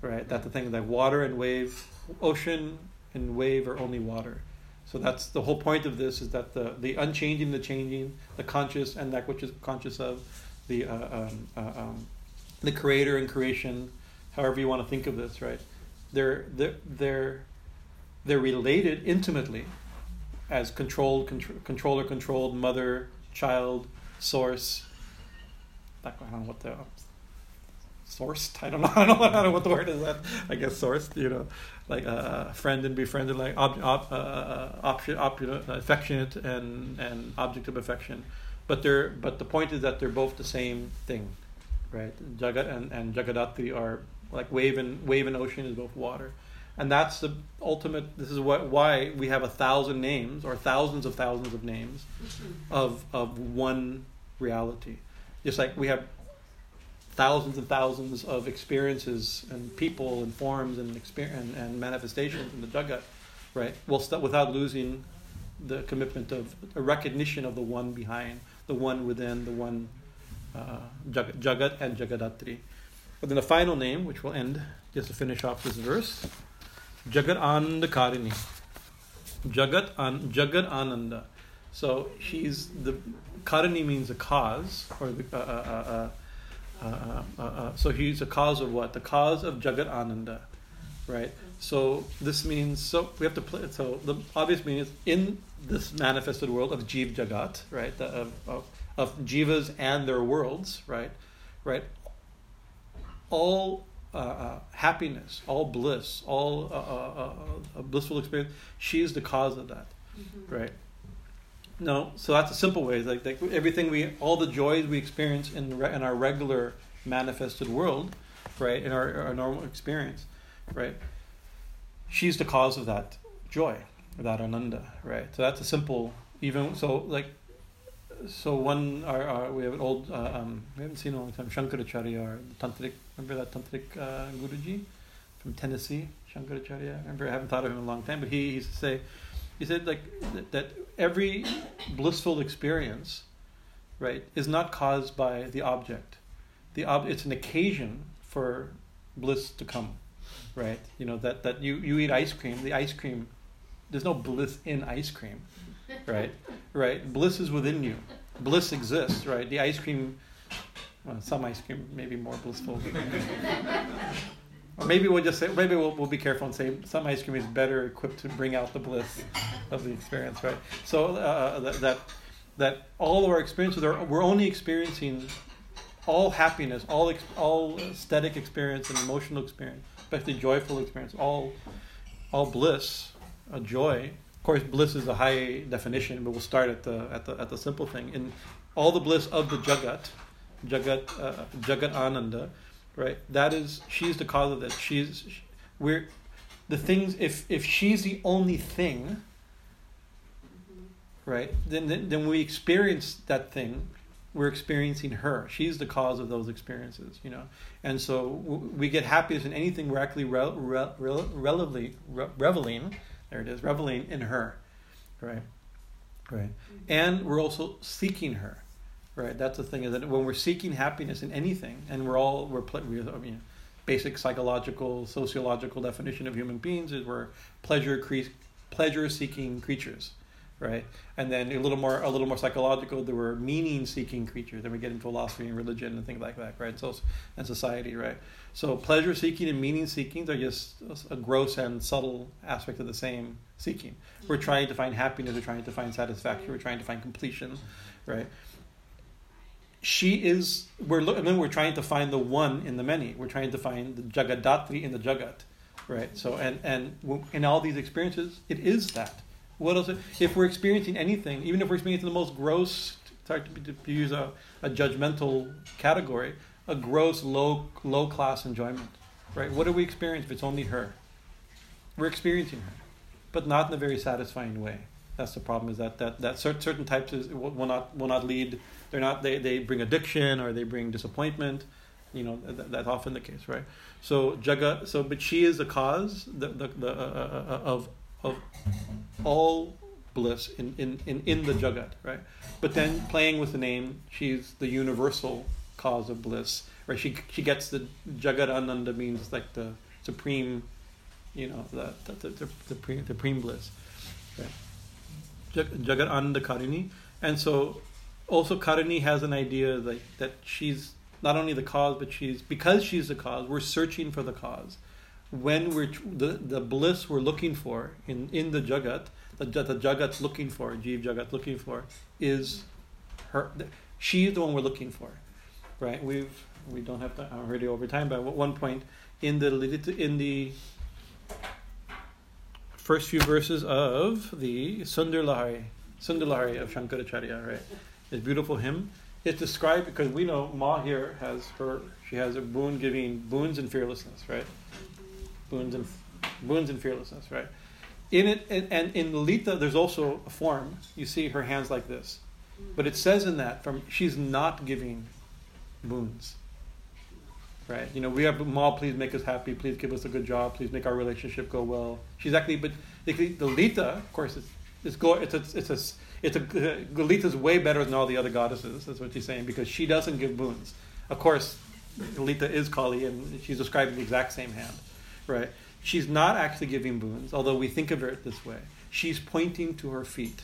right? That's the thing that water and wave, ocean and wave are only water. So that's the whole point of this is that the the unchanging, the changing, the conscious, and that which is conscious of, the uh, um, uh, um, the creator and creation, however you want to think of this, right? They're they're they're they're related intimately as controlled contr- controller controlled mother child source. I don't know what the sourced. I don't know. I don't know, I don't know what the word is. That I guess sourced. You know, like uh, friend and befriended, like ob, ob, uh, uh affectionate and and object of affection. But they're but the point is that they're both the same thing, right? Jagat and and Jagaddhatri are like wave and wave and ocean is both water. And that's the ultimate. This is what why we have a thousand names or thousands of thousands of names mm-hmm. of of one reality. Just like we have thousands and thousands of experiences and people and forms and experience and, and manifestations in the Jagat, right? Well, st- without losing the commitment of a recognition of the one behind, the one within, the one uh, Jagat, Jagat and Jagaddhatri. But then the final name, which will end just to finish off this verse, Jagat Anandakarini. Jagat An Jagat Ananda. So she's the karani means a cause or the uh, uh, uh, uh, uh, uh, so he's a cause of what? The cause of Jagat Ananda, right? So this means so we have to play. So the obvious meaning is in this manifested world of Jeev Jagat, right? The, of, of of jivas and their worlds, right? Right. All uh, uh, happiness, all bliss, all uh, uh, uh, blissful experience. She is the cause of that, Mm-hmm. right? No, so that's a simple way. Like, like everything we, all the joys we experience in the re- in our regular manifested world, right? In our, our normal experience, right? She's the cause of that joy, that ananda, right? So that's a simple. Even so, like so one our, our, we have an old uh, um, we haven't seen in a long time Shankaracharya our tantric remember that tantric uh, Guruji from Tennessee Shankaracharya remember I haven't thought of him in a long time but he used to say he said like that, that every blissful experience right is not caused by the object? The ob- it's an occasion for bliss to come right? You know that that you you eat ice cream the ice cream there's no bliss in ice cream right? Right? Bliss is within you. Bliss exists right? The ice cream well, some ice cream may be more blissful or maybe we'll just say maybe we'll, we'll be careful and say some ice cream is better equipped to bring out the bliss of the experience right so uh, that, that that all of our experiences are we're only experiencing all happiness all all aesthetic experience and emotional experience especially joyful experience all all bliss a joy of course, bliss is a high definition, but we'll start at the at the at the simple thing. In all the bliss of the jagat, jagat uh, jagat ananda, right? That is she's the cause of that. She's we're the things. If if she's the only thing, right? Then then, then we experience that thing. We're experiencing her. She's the cause of those experiences, you know. And so we get happiness in anything we're actually re- re- re- reveling there it is, reveling in her, right? Right. And we're also seeking her, right? That's the thing is that when we're seeking happiness in anything, and we're all we're, ple- we I mean, basic psychological, sociological definition of human beings is we're pleasure cre- pleasure seeking creatures, right? And then a little more a little more psychological, there were meaning seeking creatures. Then we get into philosophy and religion and things like that, right? So and society, right? So pleasure seeking and meaning seeking are just a gross and subtle aspect of the same seeking. We're mm-hmm. trying to find happiness, we're trying to find satisfaction, we're trying to find completion, right? She is we're looking then we're trying to find the one in the many. We're trying to find the jagaddhatri in the jagat, right? So and and in all these experiences, it is that. What else? If we're experiencing anything, even if we're experiencing the most gross, sorry to, to use a, a judgmental category, a gross low low class enjoyment, right? What do we experience if it's only her? We're experiencing her, but not in a very satisfying way. That's the problem. Is that that, that certain types will not will not lead. They're not. They, they bring addiction or they bring disappointment. You know that, that's often the case, right? So jaga. So but she is the cause the, the, the uh, uh, of of all bliss in, in, in, in the jagat, right? But then playing with the name, she's the universal cause of bliss, right? She she gets the Jagat Ananda means like the supreme, you know, the the the, the, supreme bliss, right? Jagat Ananda Karini, and so also Karini has an idea like that she's not only the cause, but she's because she's the cause. We're searching for the cause. When we're the the bliss we're looking for in in the Jagat, the, the Jagat's looking for, Jeev Jagat looking for, is her. She's the one we're looking for right? We've we don't have to, I'm already over time, but at one point in the in the first few verses of the Sundar Lahari, Sundar Lahari of Shankaracharya, right? This beautiful hymn. It's described because we know Ma here has her. She has a boon giving boons and fearlessness, right? Boons and boons and fearlessness, right? In it and, in Lita, there's also a form. You see her hands like this, but it says in that from she's not giving boons. Right? You know, we have Ma, please make us happy, please give us a good job, please make our relationship go well. She's actually, but the Lita, of course, it's it's go, it's a, it's a, it's a, uh, Lita's way better than all the other goddesses. That's what she's saying because she doesn't give boons. Of course, Lita is Kali, and she's describing the exact same hand, right? she's not actually giving boons, although we think of her this way. She's pointing to her feet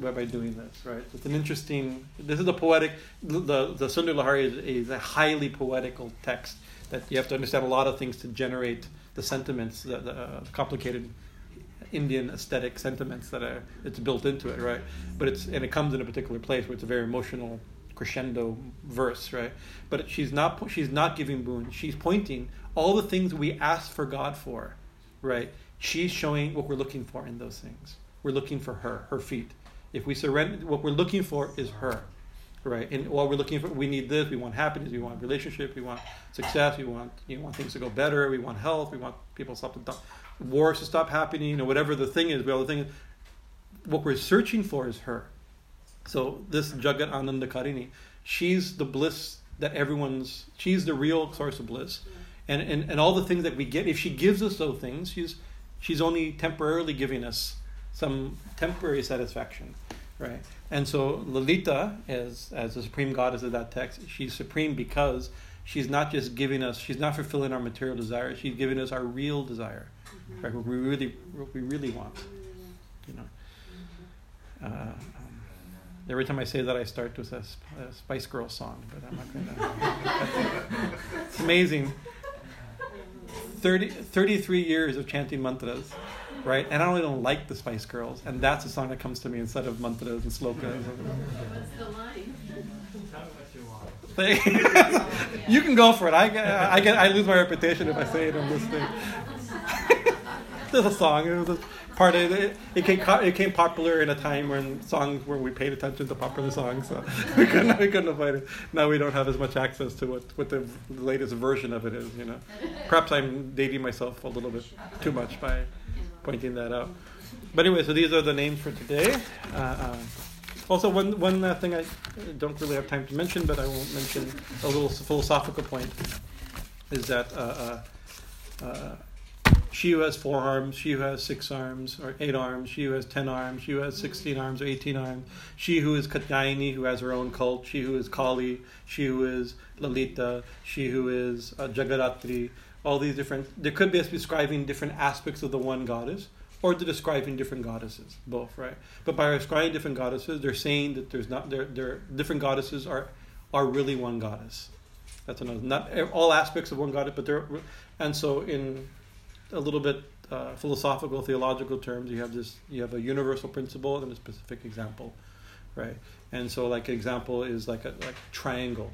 by, by doing this, right? It's an interesting. This is a poetic. The the Sundar Lahari is, is a highly poetical text that you have to understand a lot of things to generate the sentiments, the, the uh, complicated Indian aesthetic sentiments that are it's built into it, right? But it's and it comes in a particular place where it's a very emotional crescendo verse, right? But she's not she's not giving boon. She's pointing all the things we ask for God for, right? She's showing what we're looking for in those things. We're looking for her, her feet. If we surrender, what we're looking for is her, right? And what we're looking for, we need this. We want happiness. We want relationship. We want success. We want you know, want things to go better. We want health. We want people to stop the wars to stop happening. or whatever the thing is, well, the thing is, what we're searching for is her. So this Jagat Ananda Karini, she's the bliss that everyone's. She's the real source of bliss, and and and all the things that we get. If she gives us those things, she's she's only temporarily giving us some temporary satisfaction, right? And so Lalita, as as the supreme goddess of that text, she's supreme because she's not just giving us, she's not fulfilling our material desires. She's giving us our real desire. Right? What we really, what we really want, you know. Uh, um, every time I say that, I start with a, a Spice Girl song, but I'm not going to. it's amazing. 30, 33 years of chanting mantras right? And I don't even like the Spice Girls, and that's a song that comes to me instead of mantras and slokas. What's the line? you can go for it. I get, I get, I lose my reputation if I say it on this thing. There's a song. It was a part of it. It came, it came popular in a time when songs where we paid attention to popular songs, so we couldn't, we couldn't avoid it. Now we don't have as much access to what, what the latest version of it is. You know, perhaps I'm dating myself a little bit too much by pointing that out. But anyway, so these are the names for today. Uh, uh, also, one one uh, thing I don't really have time to mention, but I won't mention a little philosophical point is that uh, uh, uh, she who has four arms, she who has six arms or eight arms, she who has ten arms, she who has sixteen arms or eighteen arms, she who is Katyayani, who has her own cult, she who is Kali, she who is Lalita, she who is uh, Jagaddhatri all these different there could be describing different aspects of the one goddess or to describing different goddesses both right? But by describing different goddesses they're saying that there's not there there different goddesses are are really one goddess. That's another not all aspects of one goddess but they're and so in a little bit uh, philosophical theological terms you have this you have a universal principle and a specific example right and so like example is like a like triangle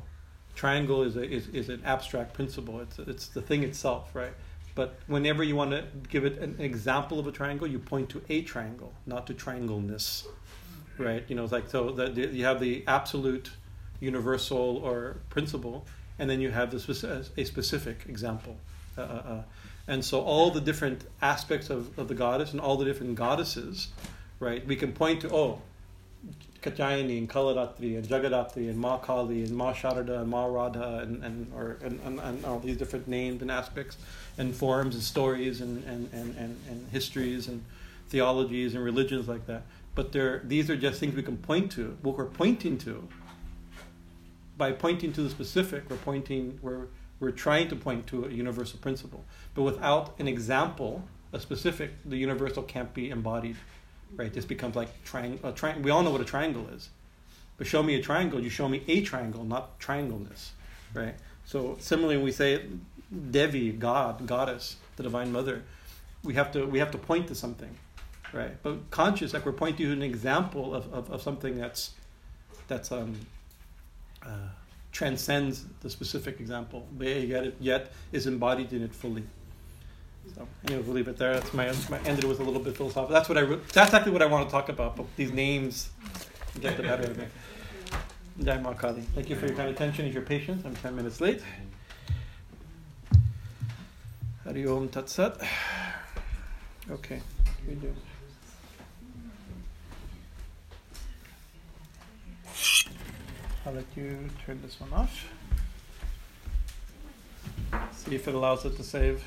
triangle is, a, is, is an abstract principle. It's, it's the thing itself, right? But whenever you want to give it an example of a triangle, you point to a triangle, not to triangleness, right? You know, it's like so that you have the absolute, universal or principle, and then you have the specific, a specific example. Uh, uh, uh, and so all the different aspects of, of the goddess and all the different goddesses, right? We can point to oh, Katyayani and Kalaratri and Jagaddhatri and Ma Kali and Ma Sharada and Ma Radha and, and, or, and, and, and, all these different names and aspects and forms and stories and, and, and, and, and histories and theologies and religions like that. But these are just things we can point to. What we're pointing to, by pointing to the specific, we're pointing, we're, we're trying to point to a universal principle. But without an example, a specific, the universal can't be embodied right? This becomes like triangle. Tri- we all know what a triangle is, but show me a triangle. You show me a triangle, not triangleness, right? So similarly, when we say Devi, God, goddess, the divine mother, we have to we have to point to something, right? But conscious, like we're pointing to an example of, of, of something that's that's um, uh, transcends the specific example, yet, is embodied in it fully. So anyway, we'll leave it there. That's my, my ended with a little bit philosophical. That's what I. Re- that's actually what I want to talk about. But these names get the better of me. Jai. Thank you for your kind attention and your patience. I'm ten minutes late. Hari Om Tat Sat. Okay, we do. I'll let you turn this one off. See if it allows it to save.